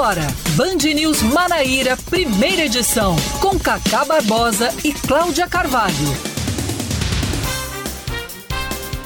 Agora, Band News Manaíra, primeira edição, com Cacá Barbosa e Cláudia Carvalho.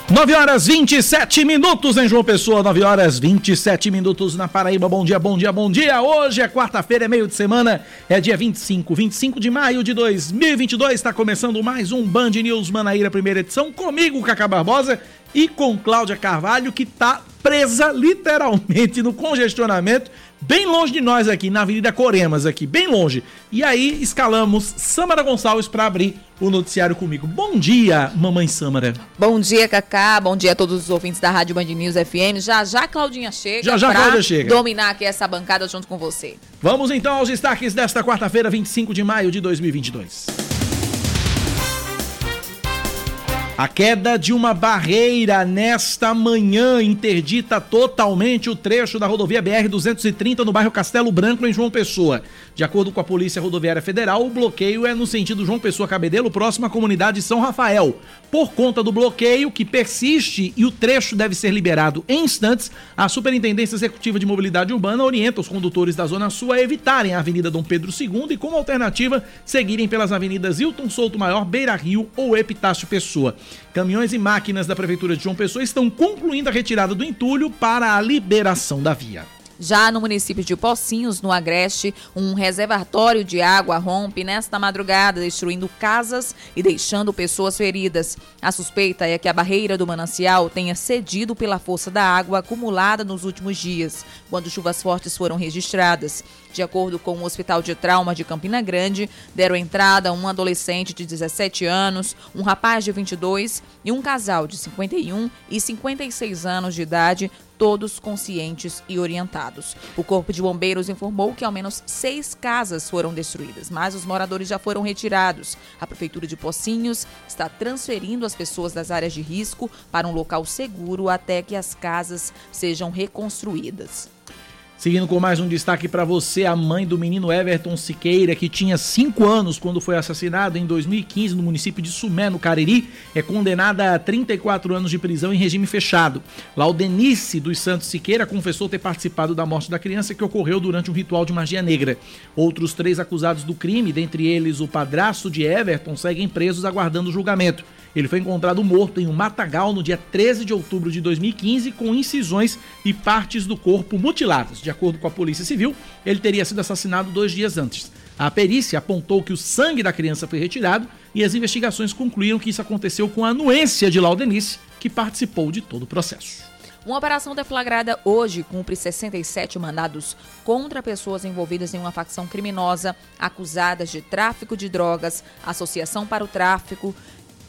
9 horas 27 minutos em João Pessoa, 9 horas 27 minutos na Paraíba. Bom dia, bom dia, bom dia. Hoje é quarta-feira, é meio de semana, é dia 25, 25 de maio de 2022. Está começando mais um Band News Manaíra, primeira edição, comigo, Cacá Barbosa, e com Cláudia Carvalho, que está presa literalmente no congestionamento, bem longe de nós aqui, na Avenida Coremas, aqui, bem longe. E aí escalamos Samara Gonçalves para abrir o noticiário comigo. Bom dia, mamãe Samara. Bom dia, Cacá. Bom dia a todos os ouvintes da Rádio Band News FM. Já já Claudinha chega. Já já Cláudia chega. Dominar aqui essa bancada junto com você. Vamos então aos destaques desta quarta-feira, 25 de maio de 2022. A queda de uma barreira nesta manhã interdita totalmente o trecho da rodovia BR-230 no bairro Castelo Branco, em João Pessoa. De acordo com a Polícia Rodoviária Federal, o bloqueio é no sentido João Pessoa Cabedelo, próximo à comunidade São Rafael. Por conta do bloqueio, que persiste e o trecho deve ser liberado em instantes, a Superintendência Executiva de Mobilidade Urbana orienta os condutores da Zona Sul a evitarem a Avenida Dom Pedro II e, como alternativa, seguirem pelas avenidas Hilton Souto Maior, Beira Rio ou Epitácio Pessoa. Caminhões e máquinas da Prefeitura de João Pessoa estão concluindo a retirada do entulho para a liberação da via. Já no município de Pocinhos, no Agreste, um reservatório de água rompe nesta madrugada, destruindo casas e deixando pessoas feridas. A suspeita é que a barreira do manancial tenha cedido pela força da água acumulada nos últimos dias, quando chuvas fortes foram registradas. De acordo com o Hospital de Trauma de Campina Grande, deram entrada um adolescente de 17 anos, um rapaz de 22 e um casal de 51 e 56 anos de idade, todos conscientes e orientados. O Corpo de Bombeiros informou que ao menos seis casas foram destruídas, mas os moradores já foram retirados. A Prefeitura de Pocinhos está transferindo as pessoas das áreas de risco para um local seguro até que as casas sejam reconstruídas. Seguindo com mais um destaque para você, a mãe do menino Everton Siqueira, que tinha 5 anos quando foi assassinado em 2015 no município de Sumé, no Cariri, é condenada a 34 anos de prisão em regime fechado. Laudenice dos Santos Siqueira confessou ter participado da morte da criança que ocorreu durante um ritual de magia negra. Outros três acusados do crime, dentre eles o padrasto de Everton, seguem presos aguardando o julgamento. Ele foi encontrado morto em um matagal no dia 13 de outubro de 2015, com incisões e partes do corpo mutiladas. De acordo com a Polícia Civil, ele teria sido assassinado dois dias antes. A perícia apontou que o sangue da criança foi retirado e as investigações concluíram que isso aconteceu com a anuência de Laudenice, que participou de todo o processo. Uma operação deflagrada hoje cumpre 67 mandados contra pessoas envolvidas em uma facção criminosa, acusadas de tráfico de drogas, associação para o tráfico,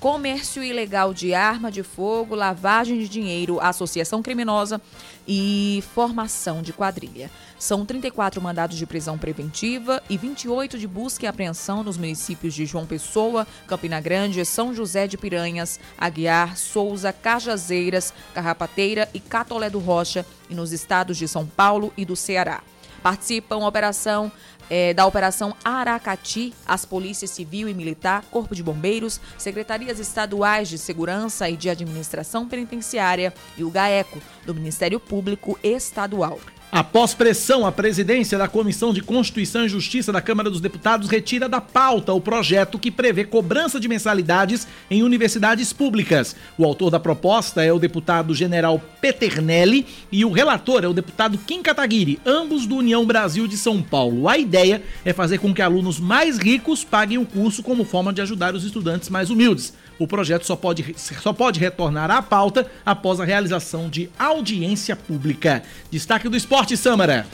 comércio ilegal de arma de fogo, lavagem de dinheiro, associação criminosa e formação de quadrilha. São 34 mandados de prisão preventiva e 28 de busca e apreensão nos municípios de João Pessoa, Campina Grande, São José de Piranhas, Aguiar, Souza, Cajazeiras, Carrapateira e Catolé do Rocha e nos estados de São Paulo e do Ceará. Participam operação é, da Operação Aracati, as Polícias Civil e Militar, Corpo de Bombeiros, Secretarias Estaduais de Segurança e de Administração Penitenciária e o GAECO, do Ministério Público Estadual. Após pressão, a presidência da Comissão de Constituição e Justiça da Câmara dos Deputados retira da pauta o projeto que prevê cobrança de mensalidades em universidades públicas. O autor da proposta é o deputado general Peternelli e o relator é o deputado Kim Kataguiri, ambos do União Brasil de São Paulo. A ideia é fazer com que alunos mais ricos paguem o curso como forma de ajudar os estudantes mais humildes. O projeto só pode, só pode retornar à pauta após a realização de audiência pública. Destaque do esporte Samara.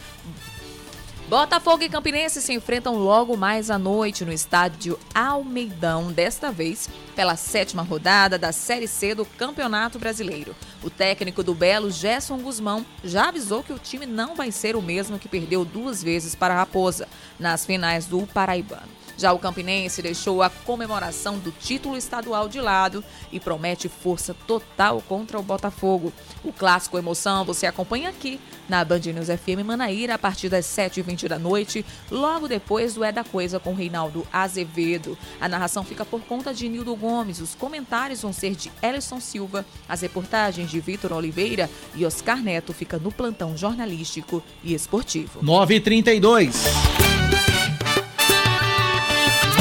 Botafogo e Campinense se enfrentam logo mais à noite no estádio Almeidão, desta vez pela sétima rodada da Série C do Campeonato Brasileiro. O técnico do Belo, Gerson Guzmão, já avisou que o time não vai ser o mesmo que perdeu duas vezes para a Raposa nas finais do Paraibano. Já o Campinense deixou a comemoração do título estadual de lado e promete força total contra o Botafogo. O clássico Emoção você acompanha aqui na Band News FM Manaíra a partir das 7h20 da noite, logo depois do É da Coisa com Reinaldo Azevedo. A narração fica por conta de Nildo Gomes, os comentários vão ser de Ellison Silva, as reportagens de Vitor Oliveira e Oscar Neto fica no plantão jornalístico e esportivo. 9h32.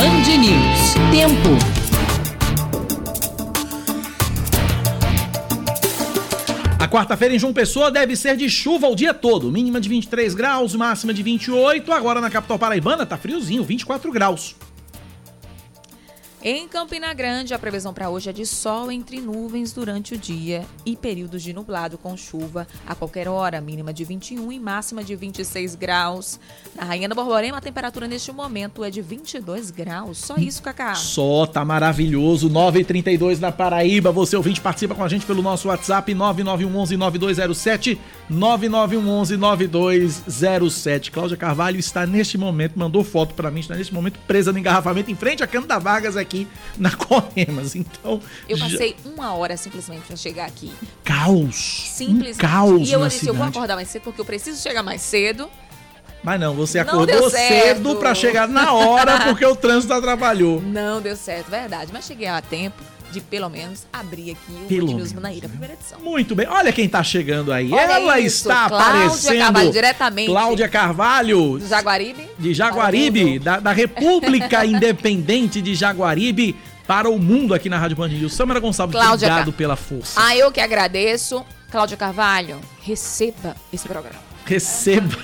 Band News. Tempo. A quarta-feira em João Pessoa deve ser de chuva o dia todo, mínima de 23 graus, máxima de 28. Agora na capital paraibana tá friozinho, 24 graus. Em Campina Grande, a previsão para hoje é de sol entre nuvens durante o dia e períodos de nublado com chuva a qualquer hora, mínima de 21 e máxima de 26 graus. Na Rainha da Borborema, a temperatura neste momento é de 22 graus. Só isso, Cacá. Só tá maravilhoso. 9h32 na Paraíba. Você ouvinte participa com a gente pelo nosso WhatsApp 9911-9207. 9911-9207. Cláudia Carvalho está neste momento, mandou foto para mim, está neste momento presa no engarrafamento em frente à Canta Vargas aqui aqui na Coremas. Então. Eu passei já... uma hora simplesmente para chegar aqui. Caos. Simplesmente. Um caos. E eu disse, eu vou acordar mais cedo porque eu preciso chegar mais cedo. Mas não, você acordou não cedo para chegar na hora porque o trânsito atrapalhou. Não deu certo, verdade. Mas cheguei a tempo de pelo menos abrir aqui o Pelo News Manaíra, primeira edição. Muito bem. Olha quem tá chegando aí. Olha Ela isso, está Cláudia aparecendo. Carvalho, diretamente. Cláudia Carvalho. Do Jaguaribe. De Jaguaribe, da, da República Independente de Jaguaribe para o mundo aqui na Rádio Band News. Samara Gonçalves, Cláudia obrigado Car... pela força. Ah, eu que agradeço. Cláudia Carvalho, receba esse programa. Receba.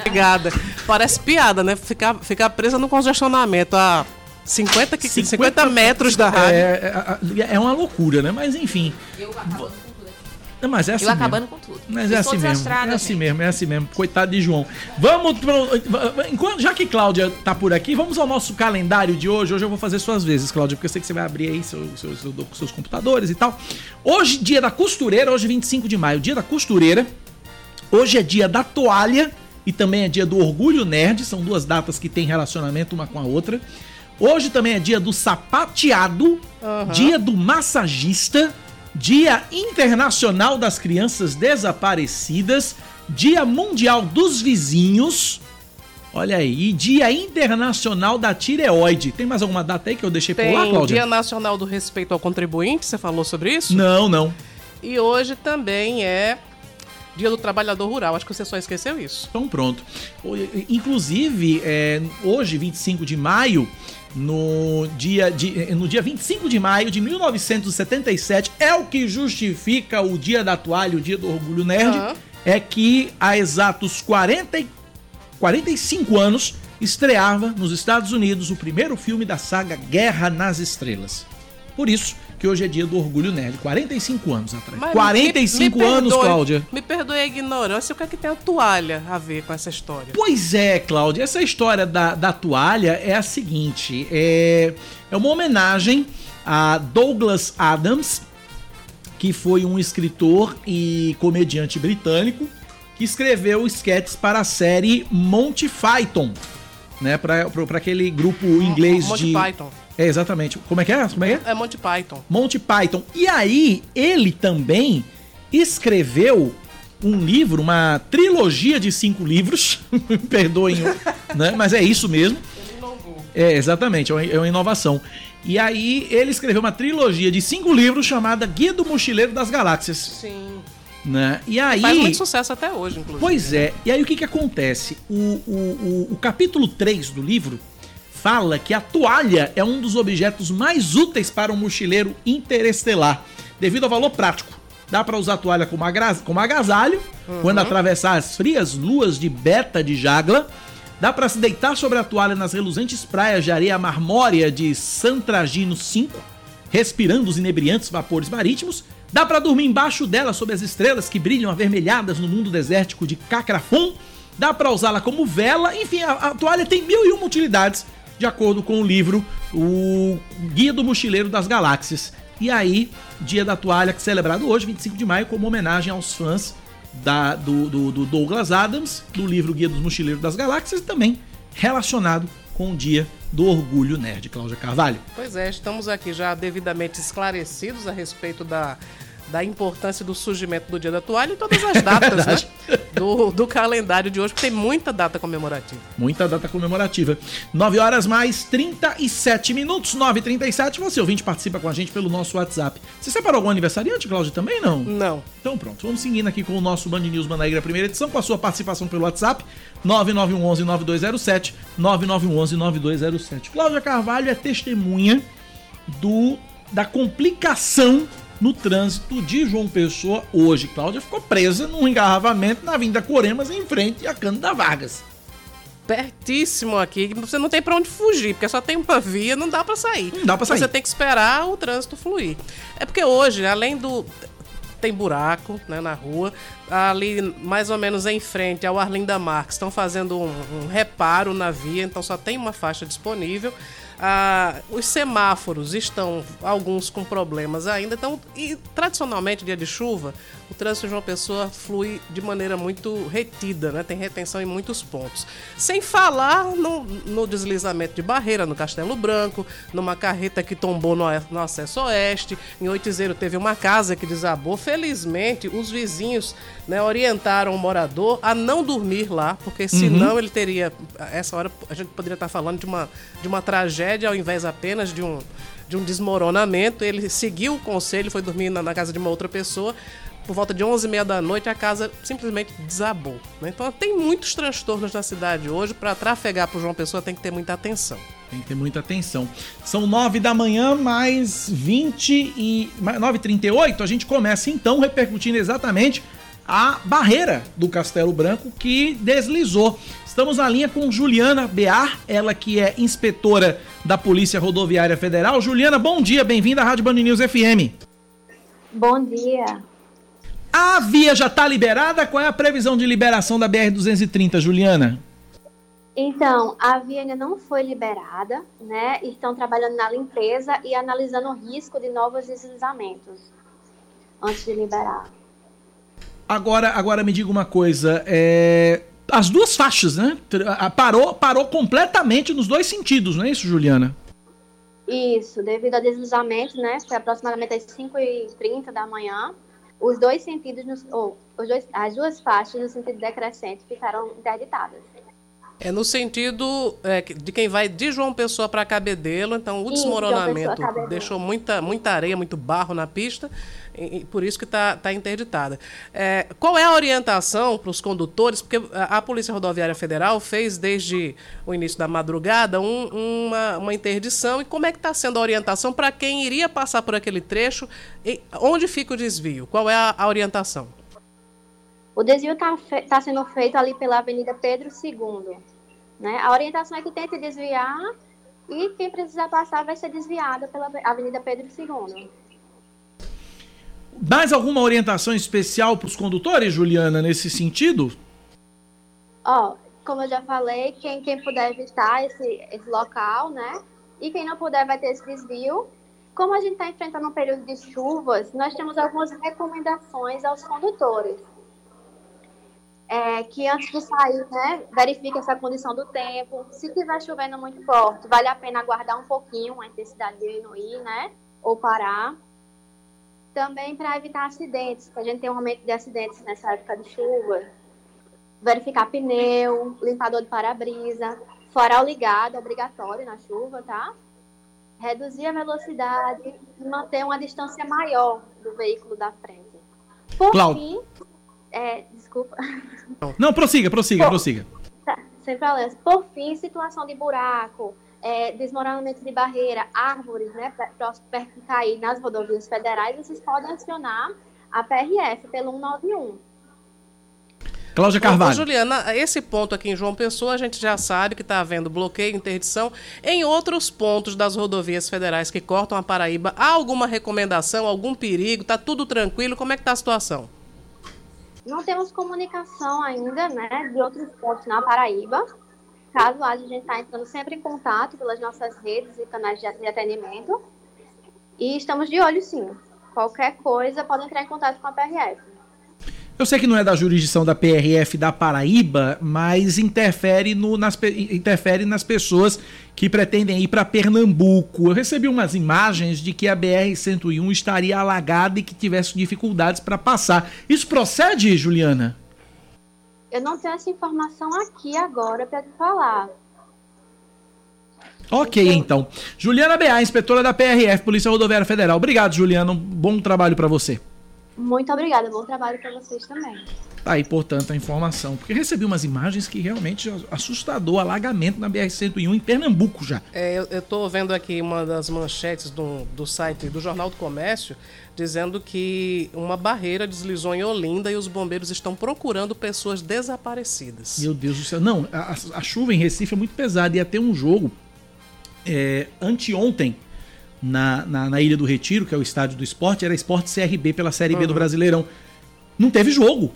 Obrigada. Parece piada, né? Ficar, ficar presa no congestionamento. A 50, 50, 50 metros da rádio. É, é, é, uma loucura, né? Mas enfim. Eu acabando com tudo aqui. Mas é assim eu mesmo. acabando com tudo. Mas é assim mesmo. É assim mesmo, é assim mesmo. Coitado de João. Vamos pro. Enquanto, já que Cláudia tá por aqui, vamos ao nosso calendário de hoje. Hoje eu vou fazer suas vezes, Cláudia, porque eu sei que você vai abrir aí seu, seu, seu, seus computadores e tal. Hoje, dia da costureira, hoje 25 de maio, dia da costureira. Hoje é dia da toalha e também é dia do orgulho nerd. São duas datas que têm relacionamento uma com a outra. Hoje também é dia do sapateado, uhum. dia do massagista, dia internacional das crianças desaparecidas, dia mundial dos vizinhos. Olha aí, e dia internacional da tireoide. Tem mais alguma data aí que eu deixei Tem, por lá, Cláudia? Dia nacional do respeito ao contribuinte, você falou sobre isso? Não, não. E hoje também é Dia do Trabalhador Rural. Acho que você só esqueceu isso. Então pronto. Inclusive, é, hoje, 25 de maio, no dia, de, no dia 25 de maio de 1977, é o que justifica o dia da toalha, o dia do orgulho nerd, uhum. é que há exatos 40, 45 anos estreava nos Estados Unidos o primeiro filme da saga Guerra nas Estrelas. Por isso, que hoje é dia do Orgulho Nerd. 45 anos atrás. Mas 45 me, me anos, perdoe, Cláudia. Me perdoe a ignorância, o que é que tem a toalha a ver com essa história? Pois é, Cláudia. Essa história da, da toalha é a seguinte: é, é uma homenagem a Douglas Adams, que foi um escritor e comediante britânico que escreveu sketches para a série Monty Python, né, para aquele grupo inglês Monty de Python. É, exatamente. Como é que é? Como é, que é? é Monty Python. Monty Python. E aí, ele também escreveu um livro, uma trilogia de cinco livros. Perdoem, né? Mas é isso mesmo. Ele inovou. É, exatamente, é, é uma inovação. E aí, ele escreveu uma trilogia de cinco livros chamada Guia do Mochileiro das Galáxias. Sim. Né? E aí, Faz muito sucesso até hoje, inclusive. Pois é. E aí, o que que acontece? O, o, o, o capítulo 3 do livro fala que a toalha é um dos objetos mais úteis para um mochileiro interestelar, devido ao valor prático. Dá para usar a toalha como, como agasalho uhum. quando atravessar as frias luas de Beta de Jagla. Dá para se deitar sobre a toalha nas reluzentes praias de areia marmórea de Santragino 5, respirando os inebriantes vapores marítimos. Dá para dormir embaixo dela sob as estrelas que brilham avermelhadas no mundo desértico de Cacrafon. Dá para usá-la como vela. Enfim, a, a toalha tem mil e uma utilidades de acordo com o livro O Guia do Mochileiro das Galáxias. E aí, Dia da Toalha, que é celebrado hoje, 25 de maio, como homenagem aos fãs da, do, do, do Douglas Adams, do livro Guia dos Mochileiros das Galáxias, e também relacionado com o dia do Orgulho Nerd. Cláudia Carvalho. Pois é, estamos aqui já devidamente esclarecidos a respeito da da importância do surgimento do Dia da Toalha e todas as datas né, do, do calendário de hoje, porque tem muita data comemorativa. Muita data comemorativa. 9 horas mais 37 minutos, 9 e 37 Você ouvinte participa com a gente pelo nosso WhatsApp. Você separou algum aniversariante, Cláudio, também não? Não. Então pronto, vamos seguindo aqui com o nosso Band News Manaíra primeira edição, com a sua participação pelo WhatsApp, 9911-9207, 9911-9207. Cláudia Carvalho é testemunha do da complicação no trânsito de João Pessoa hoje. Cláudia ficou presa num engarrafamento na Avenida Coremas em frente à Cândida Vargas. Pertíssimo aqui, você não tem para onde fugir, porque só tem uma via, não dá para sair. Não dá para sair. Você tem que esperar o trânsito fluir. É porque hoje, além do tem buraco né, na rua. Ali, mais ou menos em frente ao Arlinda Marques, estão fazendo um, um reparo na via, então só tem uma faixa disponível. Ah, os semáforos estão, alguns com problemas ainda. Então, e tradicionalmente, dia de chuva, o trânsito de uma pessoa flui de maneira muito retida, né? tem retenção em muitos pontos. Sem falar no, no deslizamento de barreira no Castelo Branco, numa carreta que tombou no, no acesso oeste. Em Oitizeiro teve uma casa que desabou. Felizmente, os vizinhos né, orientaram o morador a não dormir lá, porque senão uhum. ele teria. Essa hora a gente poderia estar falando de uma, de uma tragédia ao invés apenas de um, de um desmoronamento. Ele seguiu o conselho, foi dormir na, na casa de uma outra pessoa. Por volta de 11h30 da noite, a casa simplesmente desabou. Né? Então, tem muitos transtornos na cidade hoje. Para trafegar para João Pessoa, tem que ter muita atenção. Tem que ter muita atenção. São 9 da manhã, mais 20 e. 9h38. A gente começa então repercutindo exatamente a barreira do Castelo Branco que deslizou. Estamos na linha com Juliana Bear, ela que é inspetora da Polícia Rodoviária Federal. Juliana, bom dia, bem-vinda à Rádio Band News FM. Bom dia. A via já está liberada? Qual é a previsão de liberação da BR-230, Juliana? Então, a via ainda não foi liberada, né? Estão trabalhando na limpeza e analisando o risco de novos deslizamentos antes de liberar. Agora, agora me diga uma coisa, é... as duas faixas, né? Parou, parou completamente nos dois sentidos, não é isso, Juliana? Isso, devido ao deslizamento, né? Foi aproximadamente às 5h30 da manhã. Os dois sentidos, nos, ou, os dois, as duas faixas no sentido decrescente ficaram interditadas. É no sentido é, de quem vai de João Pessoa para Cabedelo, então o desmoronamento deixou muita, muita areia, muito barro na pista, e, por isso que está tá interditada. É, qual é a orientação para os condutores? Porque a, a, Polícia Rodoviária Federal fez desde o início da madrugada um, uma, uma interdição, e como é que está sendo a orientação para quem iria passar por aquele trecho? E onde fica o desvio? Qual é a, a orientação? O desvio está tá sendo feito ali pela Avenida Pedro II. Né? A orientação é que tente desviar e quem precisar passar vai ser desviado pela Avenida Pedro II. Mais alguma orientação especial para os condutores, Juliana, nesse sentido? Ó, oh, como eu já falei, quem, quem puder evitar esse, esse local, né? E quem não puder vai ter esse desvio. Como a gente está enfrentando um período de chuvas, nós temos algumas recomendações aos condutores é, que antes de sair, né, verifique essa condição do tempo. Se estiver chovendo muito forte, vale a pena aguardar um pouquinho, a intensidade diminuir, né, ou parar. Também para evitar acidentes, que a gente tem um aumento de acidentes nessa época de chuva. Verificar pneu, limpador de para-brisa, farol ligado, obrigatório na chuva, tá? Reduzir a velocidade e manter uma distância maior do veículo da frente. Por fim, é, desculpa. Não, prossiga, prossiga, Por, prossiga. Tá, sem problemas. Por fim, situação de buraco, é, desmoronamento de barreira, árvores, né, perto de cair nas rodovias federais, vocês podem acionar a PRF pelo 191. Cláudia Carvalho. Juliana, esse ponto aqui em João Pessoa, a gente já sabe que está havendo bloqueio, interdição. Em outros pontos das rodovias federais que cortam a Paraíba, há alguma recomendação, algum perigo? Está tudo tranquilo? Como é que está a situação? Não temos comunicação ainda, né, de outros pontos na Paraíba. Caso haja, a gente está entrando sempre em contato pelas nossas redes e canais de atendimento. E estamos de olho, sim. Qualquer coisa, pode entrar em contato com a PRF. Eu sei que não é da jurisdição da PRF da Paraíba, mas interfere, no, nas, interfere nas pessoas que pretendem ir para Pernambuco. Eu recebi umas imagens de que a BR-101 estaria alagada e que tivesse dificuldades para passar. Isso procede, Juliana? Eu não tenho essa informação aqui agora para te falar. Ok, então. Juliana BA, inspetora da PRF, Polícia Rodoviária Federal. Obrigado, Juliana. Um bom trabalho para você. Muito obrigada, bom trabalho para vocês também. Tá aí, portanto, a informação. Porque recebi umas imagens que realmente assustador, alagamento na BR-101 em Pernambuco já. É, eu, eu tô vendo aqui uma das manchetes do, do site do Jornal do Comércio dizendo que uma barreira deslizou em Olinda e os bombeiros estão procurando pessoas desaparecidas. Meu Deus do céu. Não, a, a chuva em Recife é muito pesada. Ia ter um jogo é, anteontem na, na, na, Ilha do Retiro, que é o estádio do esporte, era esporte CRB pela Série B do uhum. Brasileirão. Não teve jogo.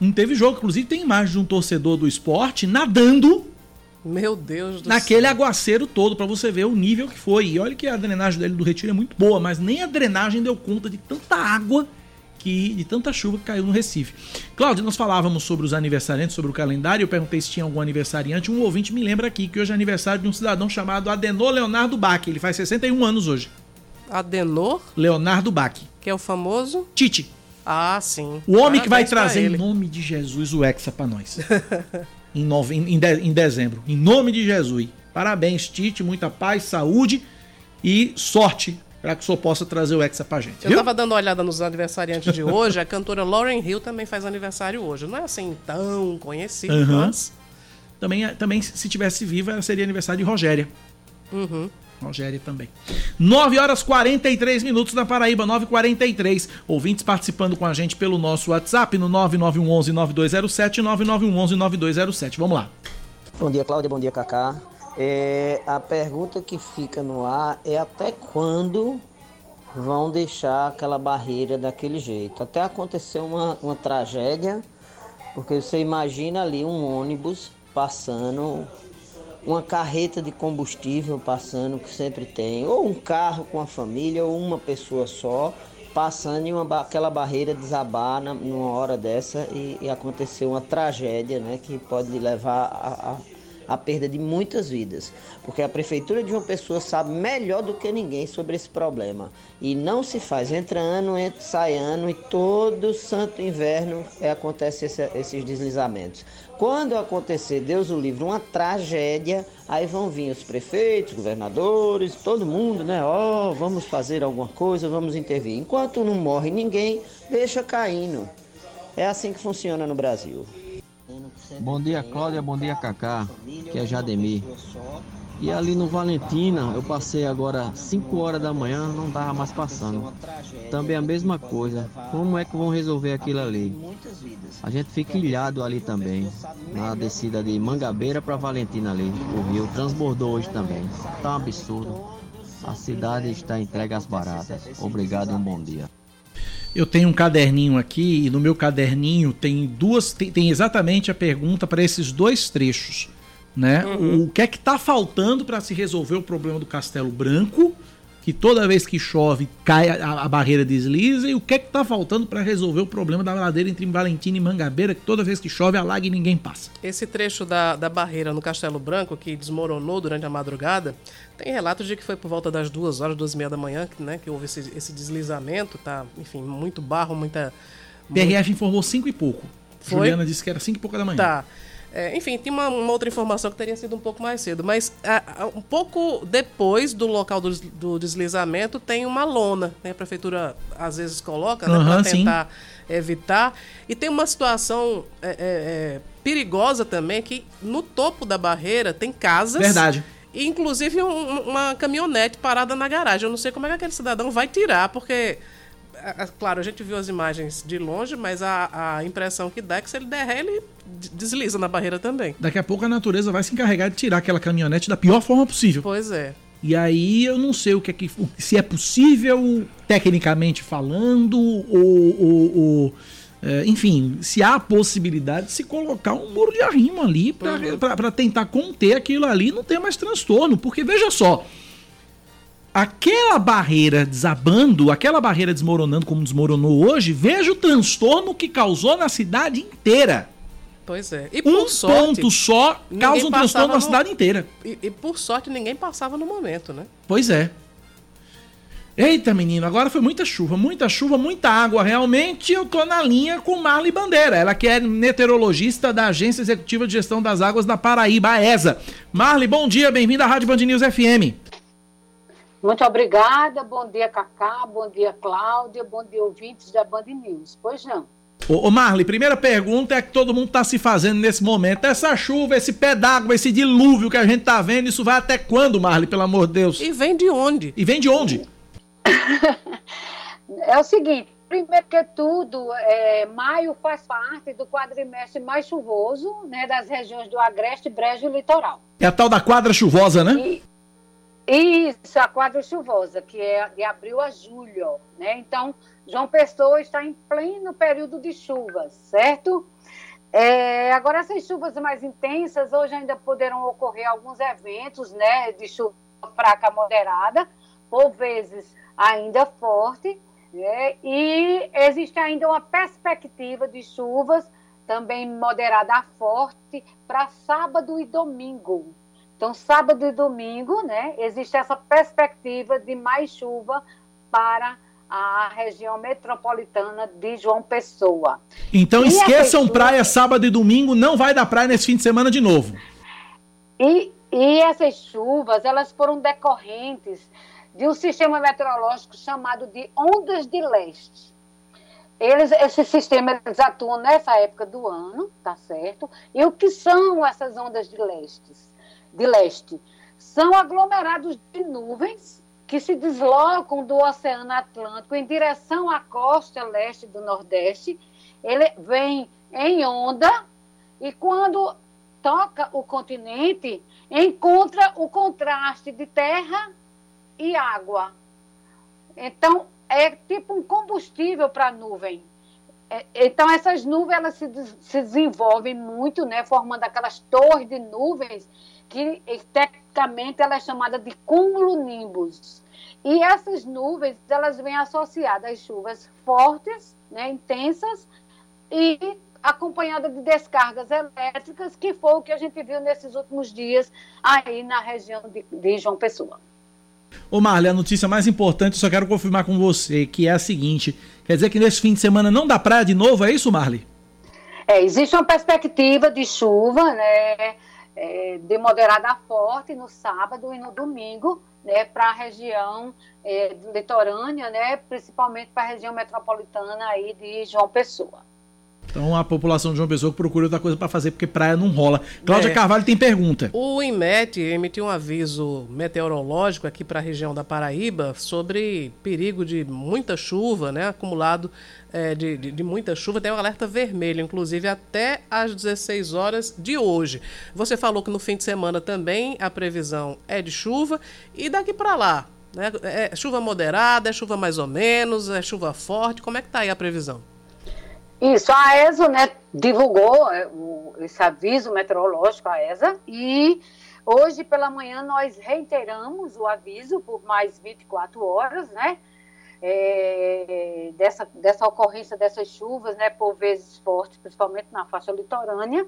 Não teve jogo. Inclusive, tem imagem de um torcedor do esporte nadando. Meu Deus do Naquele céu. aguaceiro todo, para você ver o nível que foi. E olha que a drenagem dele do Retiro é muito boa, mas nem a drenagem deu conta de tanta água que de tanta chuva que caiu no Recife. Cláudio, nós falávamos sobre os aniversariantes, sobre o calendário. Eu perguntei se tinha algum aniversariante. Um ouvinte me lembra aqui que hoje é aniversário de um cidadão chamado Adenor Leonardo Bach. Ele faz 61 anos hoje. Adenor? Leonardo Bach. Que é o famoso? Tite. Ah, sim. O homem Parabéns que vai trazer em nome de Jesus o Hexa para nós. em, nove, em, de, em dezembro. Em nome de Jesus. Parabéns, Tite. Muita paz, saúde e sorte para que o senhor possa trazer o Hexa pra gente. Eu viu? tava dando uma olhada nos aniversariantes de hoje, a cantora Lauren Hill também faz aniversário hoje. Não é assim tão conhecido, uhum. mas. Também, também, se tivesse viva, seria aniversário de Rogéria. Uhum. Rogéria também. 9 horas 43 minutos na Paraíba, 9h43. Ouvintes participando com a gente pelo nosso WhatsApp no 9911 9207 9911 9207. Vamos lá. Bom dia, Cláudia. Bom dia, Cacá. É, a pergunta que fica no ar é até quando vão deixar aquela barreira daquele jeito? Até aconteceu uma, uma tragédia, porque você imagina ali um ônibus passando, uma carreta de combustível passando, que sempre tem, ou um carro com a família, ou uma pessoa só, passando e uma, aquela barreira desabar na, numa hora dessa e, e acontecer uma tragédia, né, que pode levar a, a a perda de muitas vidas, porque a prefeitura de uma pessoa sabe melhor do que ninguém sobre esse problema. E não se faz. Entra ano, entra, sai ano e todo santo inverno é, acontece esse, esses deslizamentos. Quando acontecer, Deus o livre, uma tragédia, aí vão vir os prefeitos, governadores, todo mundo, né? Ó, oh, vamos fazer alguma coisa, vamos intervir. Enquanto não morre ninguém, deixa caindo. É assim que funciona no Brasil. Bom dia, Cláudia. Bom dia, Cacá. Que é Jademir. E ali no Valentina, eu passei agora 5 horas da manhã, não tava mais passando. Também a mesma coisa. Como é que vão resolver aquilo ali? A gente fica ilhado ali também. Na descida de Mangabeira para Valentina ali. O rio transbordou hoje também. Tá um absurdo. A cidade está entregue às baratas. Obrigado e um bom dia. Eu tenho um caderninho aqui e no meu caderninho tem duas, tem, tem exatamente a pergunta para esses dois trechos, né? Uhum. O que é que está faltando para se resolver o problema do Castelo Branco? Que toda vez que chove cai a, a barreira desliza e o que é que está faltando para resolver o problema da ladeira entre Valentina e Mangabeira, que toda vez que chove alaga e ninguém passa. Esse trecho da, da barreira no Castelo Branco que desmoronou durante a madrugada tem relatos de que foi por volta das duas horas, duas e meia da manhã, que, né, que houve esse, esse deslizamento, tá? Enfim, muito barro, muita. PRF muito... informou cinco e pouco. Foi? Juliana disse que era cinco e pouca da manhã. Tá. É, enfim, tem uma, uma, outra informação que teria sido um pouco mais cedo, mas a, a, um pouco depois do local do, do, deslizamento tem uma lona, né? A prefeitura às vezes coloca né, para tentar sim. evitar. E tem uma situação é, é, é, perigosa também que no topo da barreira tem casas. Verdade inclusive um, uma caminhonete parada na garagem. Eu não sei como é que aquele cidadão vai tirar, porque, claro, a gente viu as imagens de longe, mas a, a impressão que dá é que se ele der ré, ele desliza na barreira também. Daqui a pouco a natureza vai se encarregar de tirar aquela caminhonete da pior forma possível. Pois é. E aí eu não sei o que é que. Se é possível, tecnicamente falando, ou, ou, ou é, enfim, se há a possibilidade de se colocar um muro de arrimo ali para uhum. tentar conter aquilo ali e não ter mais transtorno. Porque veja só, aquela barreira desabando, aquela barreira desmoronando como desmoronou hoje, veja o transtorno que causou na cidade inteira. Pois é. E um sorte, ponto só causa um transtorno na no... cidade inteira. E, e, por sorte ninguém passava no momento, né? Pois é. Eita, menino, agora foi muita chuva, muita chuva, muita água. Realmente eu tô na linha com Marli Bandeira. Ela que é meteorologista da Agência Executiva de Gestão das Águas da Paraíba, a ESA. Marli, bom dia, bem-vinda à Rádio Band News FM. Muito obrigada, bom dia, Cacá, bom dia, Cláudia, bom dia, ouvintes da Band News. Pois não. Ô, ô Marli, primeira pergunta é que todo mundo está se fazendo nesse momento. Essa chuva, esse pé d'água, esse dilúvio que a gente tá vendo, isso vai até quando, Marli, pelo amor de Deus? E vem de onde? E vem de onde? é o seguinte, primeiro que tudo, é, maio faz parte do quadrimestre mais chuvoso né, das regiões do Agreste, Brejo e Litoral. É a tal da quadra chuvosa, né? E, isso, a quadra chuvosa, que é de abril a julho. Né? Então, João Pessoa está em pleno período de chuvas, certo? É, agora, essas chuvas mais intensas, hoje ainda poderão ocorrer alguns eventos né, de chuva fraca moderada, por vezes ainda forte, né? e existe ainda uma perspectiva de chuvas também moderada a forte para sábado e domingo. Então, sábado e domingo, né, existe essa perspectiva de mais chuva para a região metropolitana de João Pessoa. Então, e esqueçam praia sábado e domingo, não vai dar praia nesse fim de semana de novo. E, e essas chuvas, elas foram decorrentes de um sistema meteorológico chamado de ondas de leste. Eles, esse sistema eles atuam nessa época do ano, tá certo? E o que são essas ondas de leste? De leste são aglomerados de nuvens que se deslocam do Oceano Atlântico em direção à costa leste do Nordeste. Ele vem em onda e quando toca o continente encontra o contraste de terra e água. Então, é tipo um combustível para a nuvem. É, então, essas nuvens elas se, se desenvolvem muito, né, formando aquelas torres de nuvens que, tecnicamente, ela é chamada de cumulonimbus. E essas nuvens, elas vêm associadas às chuvas fortes, né, intensas, e acompanhada de descargas elétricas, que foi o que a gente viu nesses últimos dias aí na região de, de João Pessoa. Ô Marli, a notícia mais importante, eu só quero confirmar com você, que é a seguinte: quer dizer que nesse fim de semana não dá praia de novo, é isso, Marli? É, existe uma perspectiva de chuva, né? É, de moderada a forte no sábado e no domingo, né, para a região é, litorânea, né, principalmente para a região metropolitana aí de João Pessoa. Então a população de João Pessoa procura outra coisa para fazer porque praia não rola. Cláudia é. Carvalho tem pergunta. O INMET emitiu um aviso meteorológico aqui para a região da Paraíba sobre perigo de muita chuva, né? Acumulado é, de, de, de, muita chuva. Tem um alerta vermelho, inclusive até às 16 horas de hoje. Você falou que no fim de semana também a previsão é de chuva e daqui para lá. Né? É chuva moderada, é chuva mais ou menos, é chuva forte. Como é que tá aí a previsão? Isso, a ESA né, divulgou é, esse aviso meteorológico, a ESA, e hoje pela manhã nós reiteramos o aviso por mais 24 horas, né? É, dessa, dessa ocorrência dessas chuvas, né, por vezes fortes, principalmente na faixa litorânea.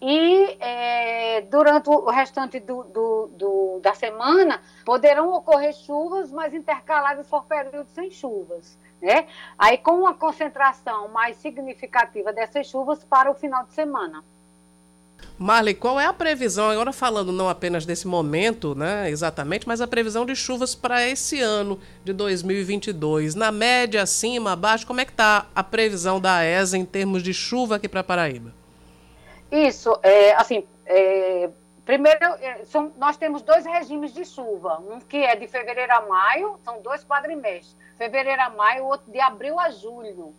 E é, durante o restante do, do, do, da semana poderão ocorrer chuvas, mas intercaladas por períodos sem chuvas. Né? Aí com uma concentração mais significativa dessas chuvas para o final de semana. Marley, qual é a previsão, agora falando não apenas desse momento, né, exatamente, mas a previsão de chuvas para esse ano de 2022? Na média, acima, abaixo, como é que está a previsão da ESA em termos de chuva aqui para Paraíba? Isso, é, assim, é, primeiro, é, são, nós temos dois regimes de chuva, um que é de fevereiro a maio, são dois quadrimestres fevereiro a maio, outro de abril a julho.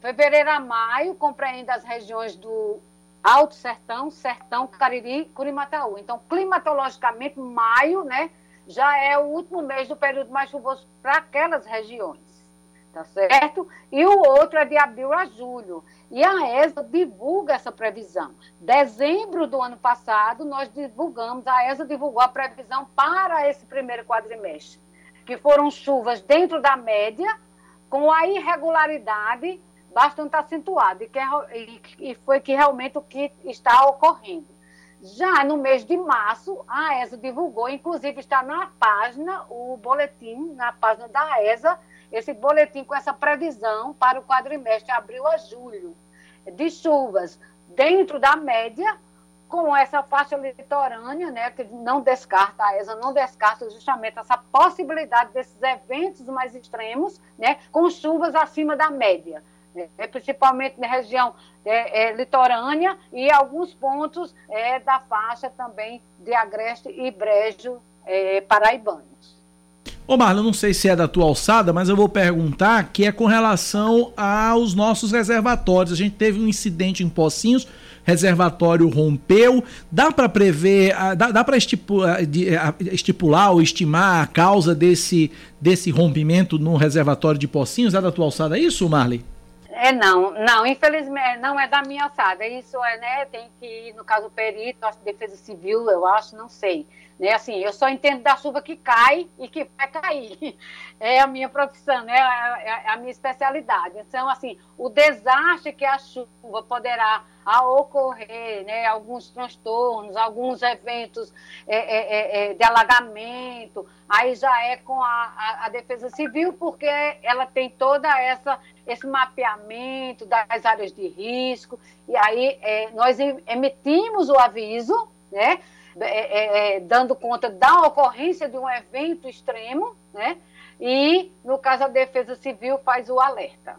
Fevereiro a maio compreende as regiões do Alto Sertão, Sertão, Cariri, Curimataú. Então, climatologicamente, maio, né, já é o último mês do período mais chuvoso para aquelas regiões, tá certo? E o outro é de abril a julho. E a ESA divulga essa previsão. Dezembro do ano passado, nós divulgamos, a ESA divulgou a previsão para esse primeiro quadrimestre, que foram chuvas dentro da média, com a irregularidade bastante acentuada, e, que, é e foi que realmente o que está ocorrendo. Já no mês de março, a ESA divulgou, inclusive está na página, o boletim, na página da ESA, esse boletim com essa previsão para o quadrimestre abril a julho, de chuvas dentro da média, com essa faixa litorânea, né, que não descarta, a ESA não descarta justamente essa possibilidade desses eventos mais extremos, né, com chuvas acima da média, né, principalmente na região é, é, litorânea e alguns pontos é, da faixa também de Agreste e Brejo é, paraibanos. Ô Marlon, não sei se é da tua alçada, mas eu vou perguntar que é com relação aos nossos reservatórios. A gente teve um incidente em Pocinhos, reservatório rompeu. Dá para prever, dá, dá para estipular, estipular ou estimar a causa desse, desse rompimento no reservatório de Pocinhos? É da tua alçada isso, Marley? É não, não, infelizmente não é da minha alçada. Isso é, né, tem que ir, no caso, perito, acho defesa civil, eu acho, não sei. Né, assim, eu só entendo da chuva que cai e que vai cair. É a minha profissão, né, é, é a minha especialidade. Então, assim, o desastre que a chuva poderá ocorrer, né, alguns transtornos, alguns eventos é, é, é, é, de alagamento, aí já é com a, a, a, defesa civil, porque ela tem toda essa esse mapeamento das áreas de risco, e aí é, nós emitimos o aviso, né, é, é, dando conta da ocorrência de um evento extremo, né, e, no caso, a Defesa Civil faz o alerta.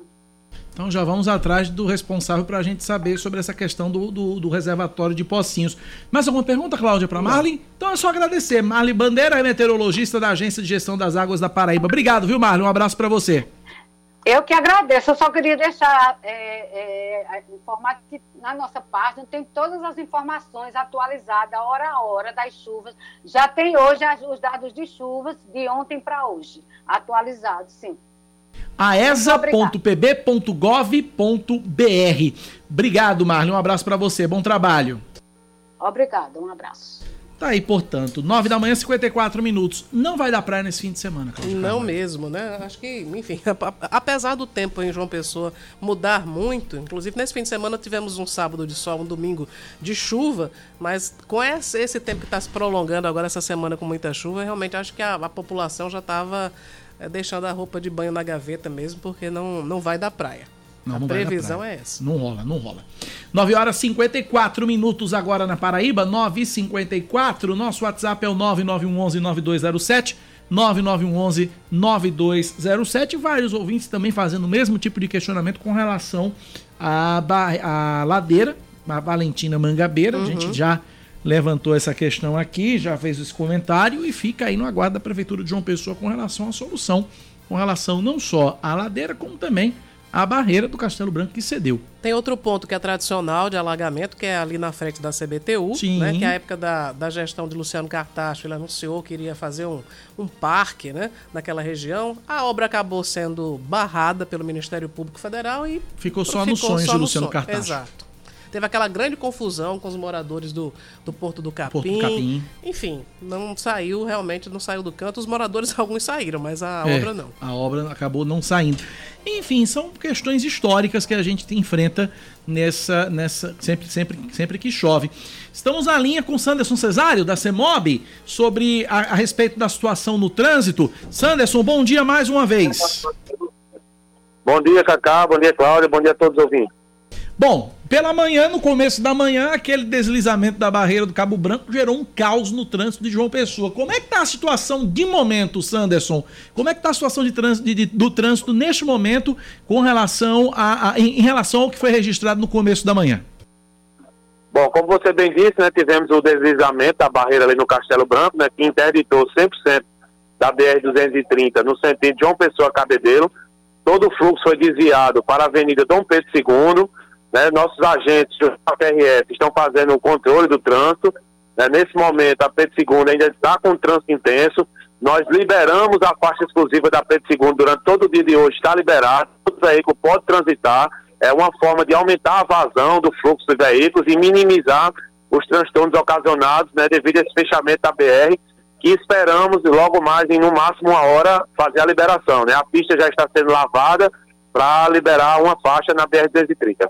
Então já vamos atrás do responsável para a gente saber sobre essa questão do, do, do, reservatório de Pocinhos. Mais alguma pergunta, Cláudia, para Marlin? Então é só agradecer. Marlin Bandeira, meteorologista da Agência de Gestão das Águas da Paraíba. Obrigado, viu, Marlin? Um abraço para você. Eu que agradeço, eu só queria deixar é, é, informar que na nossa página tem todas as informações atualizadas, hora a hora, das chuvas. Já tem hoje os dados de chuvas de ontem para hoje, atualizados, sim. aesa.pb.gov.br. Obrigado, Marlon. Um abraço para você. Bom trabalho. Obrigado, um abraço. Tá aí, portanto, 9 da manhã, 54 minutos. Não vai dar praia nesse fim de semana, Cláudio Não Carvalho. mesmo, né? Acho que, enfim, apesar do tempo em João Pessoa mudar muito, inclusive nesse fim de semana tivemos um sábado de sol, um domingo de chuva, mas com esse, esse tempo que está se prolongando agora, essa semana com muita chuva, realmente acho que a, a população já estava é, deixando a roupa de banho na gaveta mesmo, porque não, não vai dar praia. Não, a não previsão é essa. Não rola, não rola. 9 horas e 54 minutos agora na Paraíba, 9 e 54 Nosso WhatsApp é o 9911-9207. 9911-9207. Vários ouvintes também fazendo o mesmo tipo de questionamento com relação à, à ladeira, a Valentina Mangabeira. Uhum. A gente uhum. já levantou essa questão aqui, já fez esse comentário e fica aí no aguardo da Prefeitura de João Pessoa com relação à solução, com relação não só à ladeira, como também a barreira do Castelo Branco que cedeu. Tem outro ponto que é tradicional de alagamento, que é ali na frente da CBTU, Sim. Né, que é a época da, da gestão de Luciano Cartacho, ele anunciou que iria fazer um, um parque né, naquela região. A obra acabou sendo barrada pelo Ministério Público Federal e... Ficou só nos sonhos de Luciano Cartacho. Exato. Teve aquela grande confusão com os moradores do, do Porto do Capim. Porto do Capim. Enfim, não saiu, realmente não saiu do canto. Os moradores, alguns saíram, mas a é, obra não. A obra acabou não saindo. Enfim, são questões históricas que a gente enfrenta nessa, nessa sempre, sempre, sempre que chove. Estamos na linha com Sanderson Cesário, da CEMOB, sobre a, a respeito da situação no trânsito. Sanderson, bom dia mais uma vez. Bom dia, Cacá. Bom dia, Cláudia. Bom dia a todos os ouvintes. Bom, pela manhã, no começo da manhã, aquele deslizamento da barreira do Cabo Branco gerou um caos no trânsito de João Pessoa. Como é que está a situação de momento, Sanderson? Como é que está a situação de trânsito, de, de, do trânsito neste momento com relação a, a em, em, relação ao que foi registrado no começo da manhã? Bom, como você bem disse, né, tivemos o deslizamento da barreira ali no Castelo Branco, né, que interditou 100% da BR-230 no sentido de João Pessoa Cabedelo. Todo o fluxo foi desviado para a Avenida Dom Pedro II, né, nossos agentes do PRF estão fazendo o controle do trânsito. Né, nesse momento, a Pedro II ainda está com trânsito intenso. Nós liberamos a faixa exclusiva da Pedro II durante todo o dia de hoje, está liberado, o veículo pode transitar, é uma forma de aumentar a vazão do fluxo de veículos e minimizar os transtornos ocasionados né, devido a esse fechamento da BR, que esperamos logo mais, em no máximo uma hora, fazer a liberação. Né? A pista já está sendo lavada para liberar uma faixa na BR-230.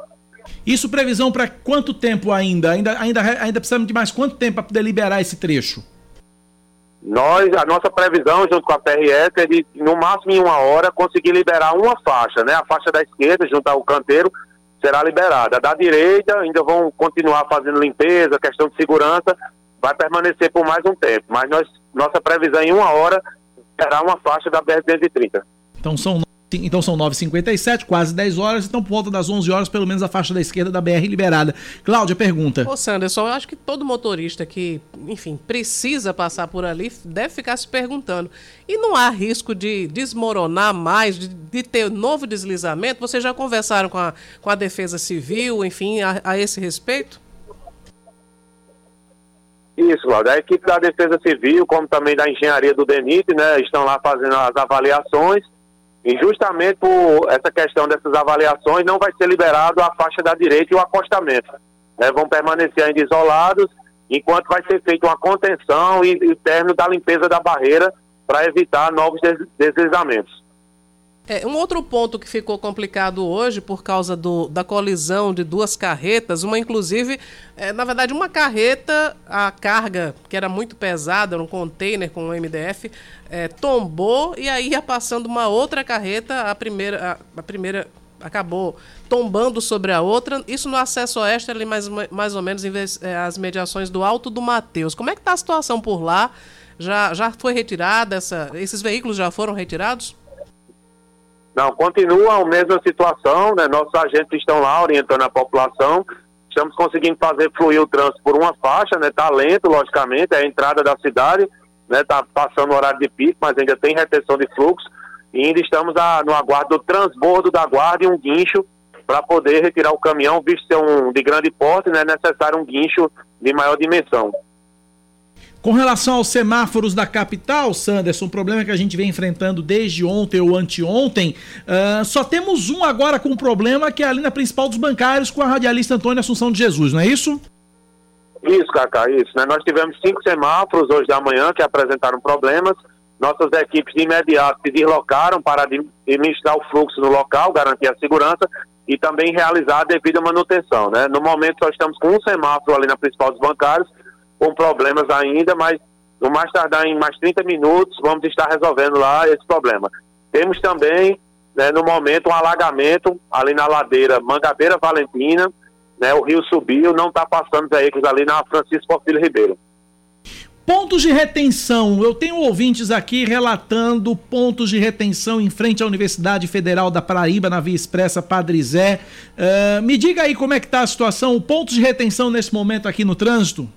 Isso previsão para quanto tempo ainda? Ainda, ainda? ainda precisamos de mais quanto tempo para poder liberar esse trecho? Nós, a nossa previsão, junto com a PRS, é de, no máximo em uma hora, conseguir liberar uma faixa, né? A faixa da esquerda, junto ao canteiro, será liberada. A da direita, ainda vão continuar fazendo limpeza, questão de segurança, vai permanecer por mais um tempo. Mas nós, nossa previsão em uma hora será uma faixa da BR-230. Então são então são 9h57, quase 10 horas, então por volta das 11 horas, pelo menos a faixa da esquerda da BR liberada. Cláudia, pergunta. Ô Sanderson, eu acho que todo motorista que, enfim, precisa passar por ali deve ficar se perguntando. E não há risco de desmoronar mais, de, de ter novo deslizamento? Vocês já conversaram com a, com a Defesa Civil, enfim, a, a esse respeito? Isso, Cláudia. A equipe da Defesa Civil, como também da Engenharia do DENIT, né, estão lá fazendo as avaliações e justamente por essa questão dessas avaliações, não vai ser liberado a faixa da direita e o acostamento. Né? Vão permanecer ainda isolados, enquanto vai ser feita uma contenção e, e término da limpeza da barreira para evitar novos deslizamentos. É, um outro ponto que ficou complicado hoje por causa do, da colisão de duas carretas, uma inclusive, é, na verdade, uma carreta, a carga que era muito pesada, um container com o MDF, é, tombou e aí ia passando uma outra carreta, a primeira, a, a primeira acabou tombando sobre a outra. Isso no acesso oeste, ali mais, mais ou menos é, as mediações do Alto do Mateus. Como é que está a situação por lá? Já, já foi retirada? Essa, esses veículos já foram retirados? Não, continua a mesma situação, né? Nossos agentes estão lá orientando a população. Estamos conseguindo fazer fluir o trânsito por uma faixa, né? Está lento, logicamente, é a entrada da cidade, né? Está passando o horário de pico, mas ainda tem retenção de fluxo. E ainda estamos a, no aguardo do transbordo da guarda e um guincho para poder retirar o caminhão, visto ser um de grande porte, né? É necessário um guincho de maior dimensão. Com relação aos semáforos da capital, Sanderson, um problema que a gente vem enfrentando desde ontem ou anteontem, uh, só temos um agora com problema, que é ali na principal dos bancários, com a radialista Antônia Assunção de Jesus, não é isso? Isso, Cacá, isso. Né? Nós tivemos cinco semáforos hoje da manhã que apresentaram problemas. Nossas equipes de imediato se deslocaram para administrar o fluxo no local, garantir a segurança e também realizar a devida manutenção. Né? No momento, nós estamos com um semáforo ali na principal dos bancários com problemas ainda, mas no mais tardar em mais 30 minutos vamos estar resolvendo lá esse problema. Temos também, né, no momento, um alagamento ali na ladeira Mangabeira Valentina, né, o rio subiu, não está passando veículos ali na Francisco Porfírio Ribeiro. Pontos de retenção. Eu tenho ouvintes aqui relatando pontos de retenção em frente à Universidade Federal da Paraíba, na Via Expressa Padre Zé. Uh, me diga aí como é que está a situação, pontos de retenção nesse momento aqui no trânsito?